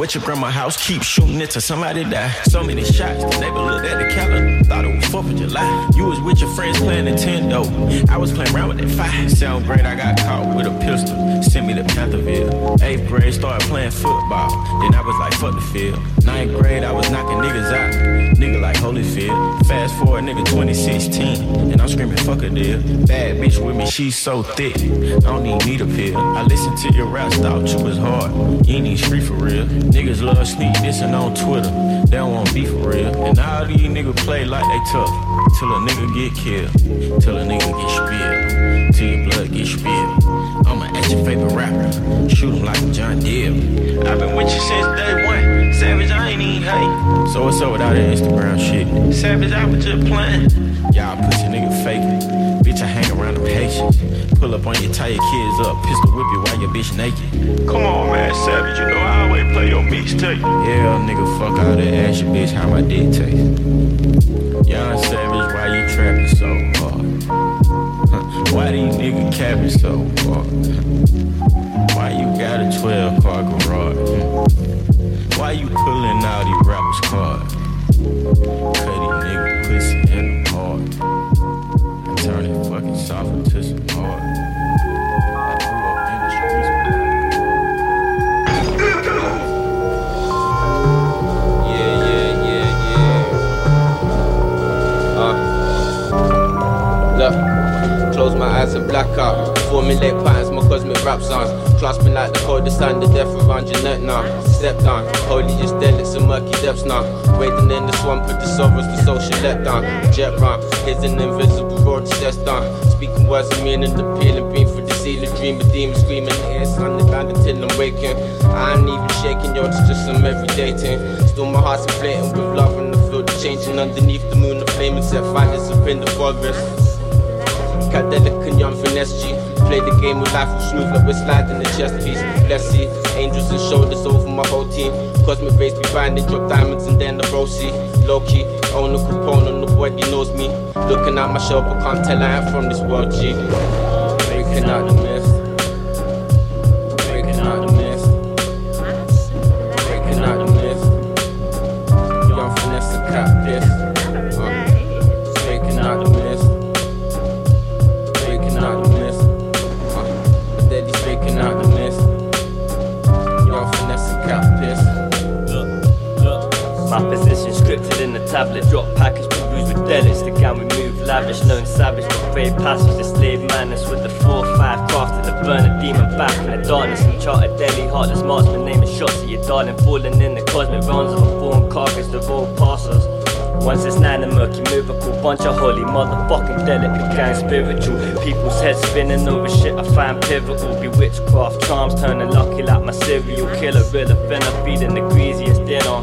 What your my house keep shooting it till somebody die. So many shots, the neighbor looked at the calendar thought it was 4th of July. You was with your friends playing Nintendo. I was playing around with that five. Sound great? I got caught with a pistol. Sent me to Pantherville. Eighth grade, started playing football. Then I was like, fuck the field. Ninth grade, I was knocking niggas out. Nigga like Holyfield. Fast forward, nigga 2016. And I'm screaming, fuck a deal. Bad bitch with me, she's so thick. I don't even need a pill. I listen to your rap, style, you was hard. You need street for real. Niggas love sneak dissing on Twitter. They don't want beef for real. And all these niggas play like they tough. Till a nigga get killed. Till a nigga get spilled. Till your blood get spilled. I'ma at your favorite rapper. Shoot him like John Deere. I've been with you since day one. Savage, I ain't even hate. So what's up with all that Instagram shit? Savage, I was just playing. Y'all pussy nigga fake. Bitch, I hang around them Haitians. Pull up on your tie your kids up, pistol whip you while your bitch naked. Come on, man, Savage, you know I always play your mixtape. Yeah, nigga, fuck all that. Ask your bitch how my dick taste. Why these niggas capping so hard? Why you got a 12 car garage? Why you pulling out these rappers' cards? Cut these niggas pussy in the hard. I turn it fucking soft into some hard. Close my eyes and black out. Formulate patterns, my cosmic rap sounds. Clasping like the coldest and the death around your neck now. Step down, holy just dead, some murky depths now. Wading in the swamp with the sorrows, the social letdown. Jet round, here's an invisible road to test down. Speaking words of meaning, the peeling beam for the ceiling. Dream of demons screaming, here, sun down until I'm waking. I ain't even shaking, yo, it's just some everyday thing. Still my heart's inflating with love and the field changing underneath the moon. The flame and set fires up in the forest. Cadelic and young finesse G. Play the game with life with smooth like we're sliding the chest piece. Let's see, angels and shoulders over my whole team. Cosmic race be binding, drop diamonds and then the bro see. Low key, own a component, nobody knows me. Looking at my show, but can't tell I am from this world G. Breaking out the passage. The slave madness with the 4-5 crafted to burn a demon back in the darkness. And charted deadly heartless marksman, name is shots of your darling, falling in the cosmic rounds of a born carcass, the road passers. Once it's nine, a murky miracle, bunch of holy motherfucking delicate gang spiritual. People's heads spinning over shit I find pivotal. Be witchcraft charms turning lucky like my serial killer. Real offender feeding the greasiest dinner.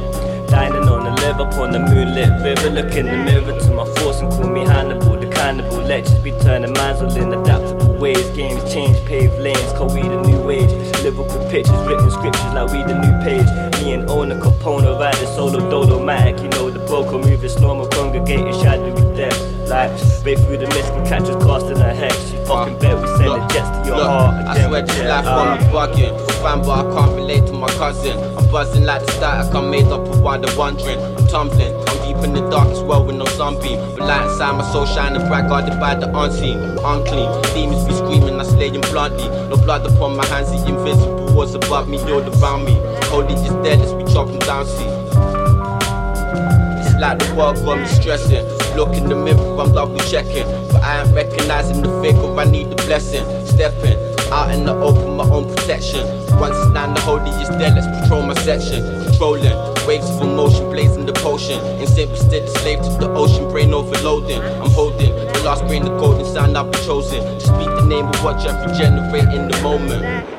Dining on the liver upon the moonlit river. Look in the mirror to my force and call me Hannibal. Cannibal lectures be turning minds all in adaptable ways. Games change, paved lanes, call we the new age. Lyrical pictures, written scriptures like we the new page. Me and Ona Capone riding solo dolomatic. You know the broker moving slow, my congregating shadowy depths. Like, right through the mist, can catch us casting a hex. You fucking bet we send the jets to your Look, heart. I swear this life Uh, me bugging. Fan, but I can't relate to my cousin. I'm buzzing like the static I'm made up of they're wondering. I'm tumbling, I'm deep in the dark as well with no sunbeam. But light inside my soul shining bright, guarded by the unseen. Unclean, demons be screaming, I slay them bluntly. No blood upon my hands, the invisible was above me, all around me. Holy just dead as we chop them down, see. It's like the world got me stressing. Look in the mirror, I'm double checking. But I ain't recognizing the fake or I need the blessing. Stepping out in the open, my own protection. Once it's nine, the holy is dead, let's patrol my section. Controlling waves of emotion, blazing the potion. Insane, but still a slave to the ocean, brain overloading. I'm holding the last grain of golden sign I've chosen. To speak the name of what you regenerate in the moment.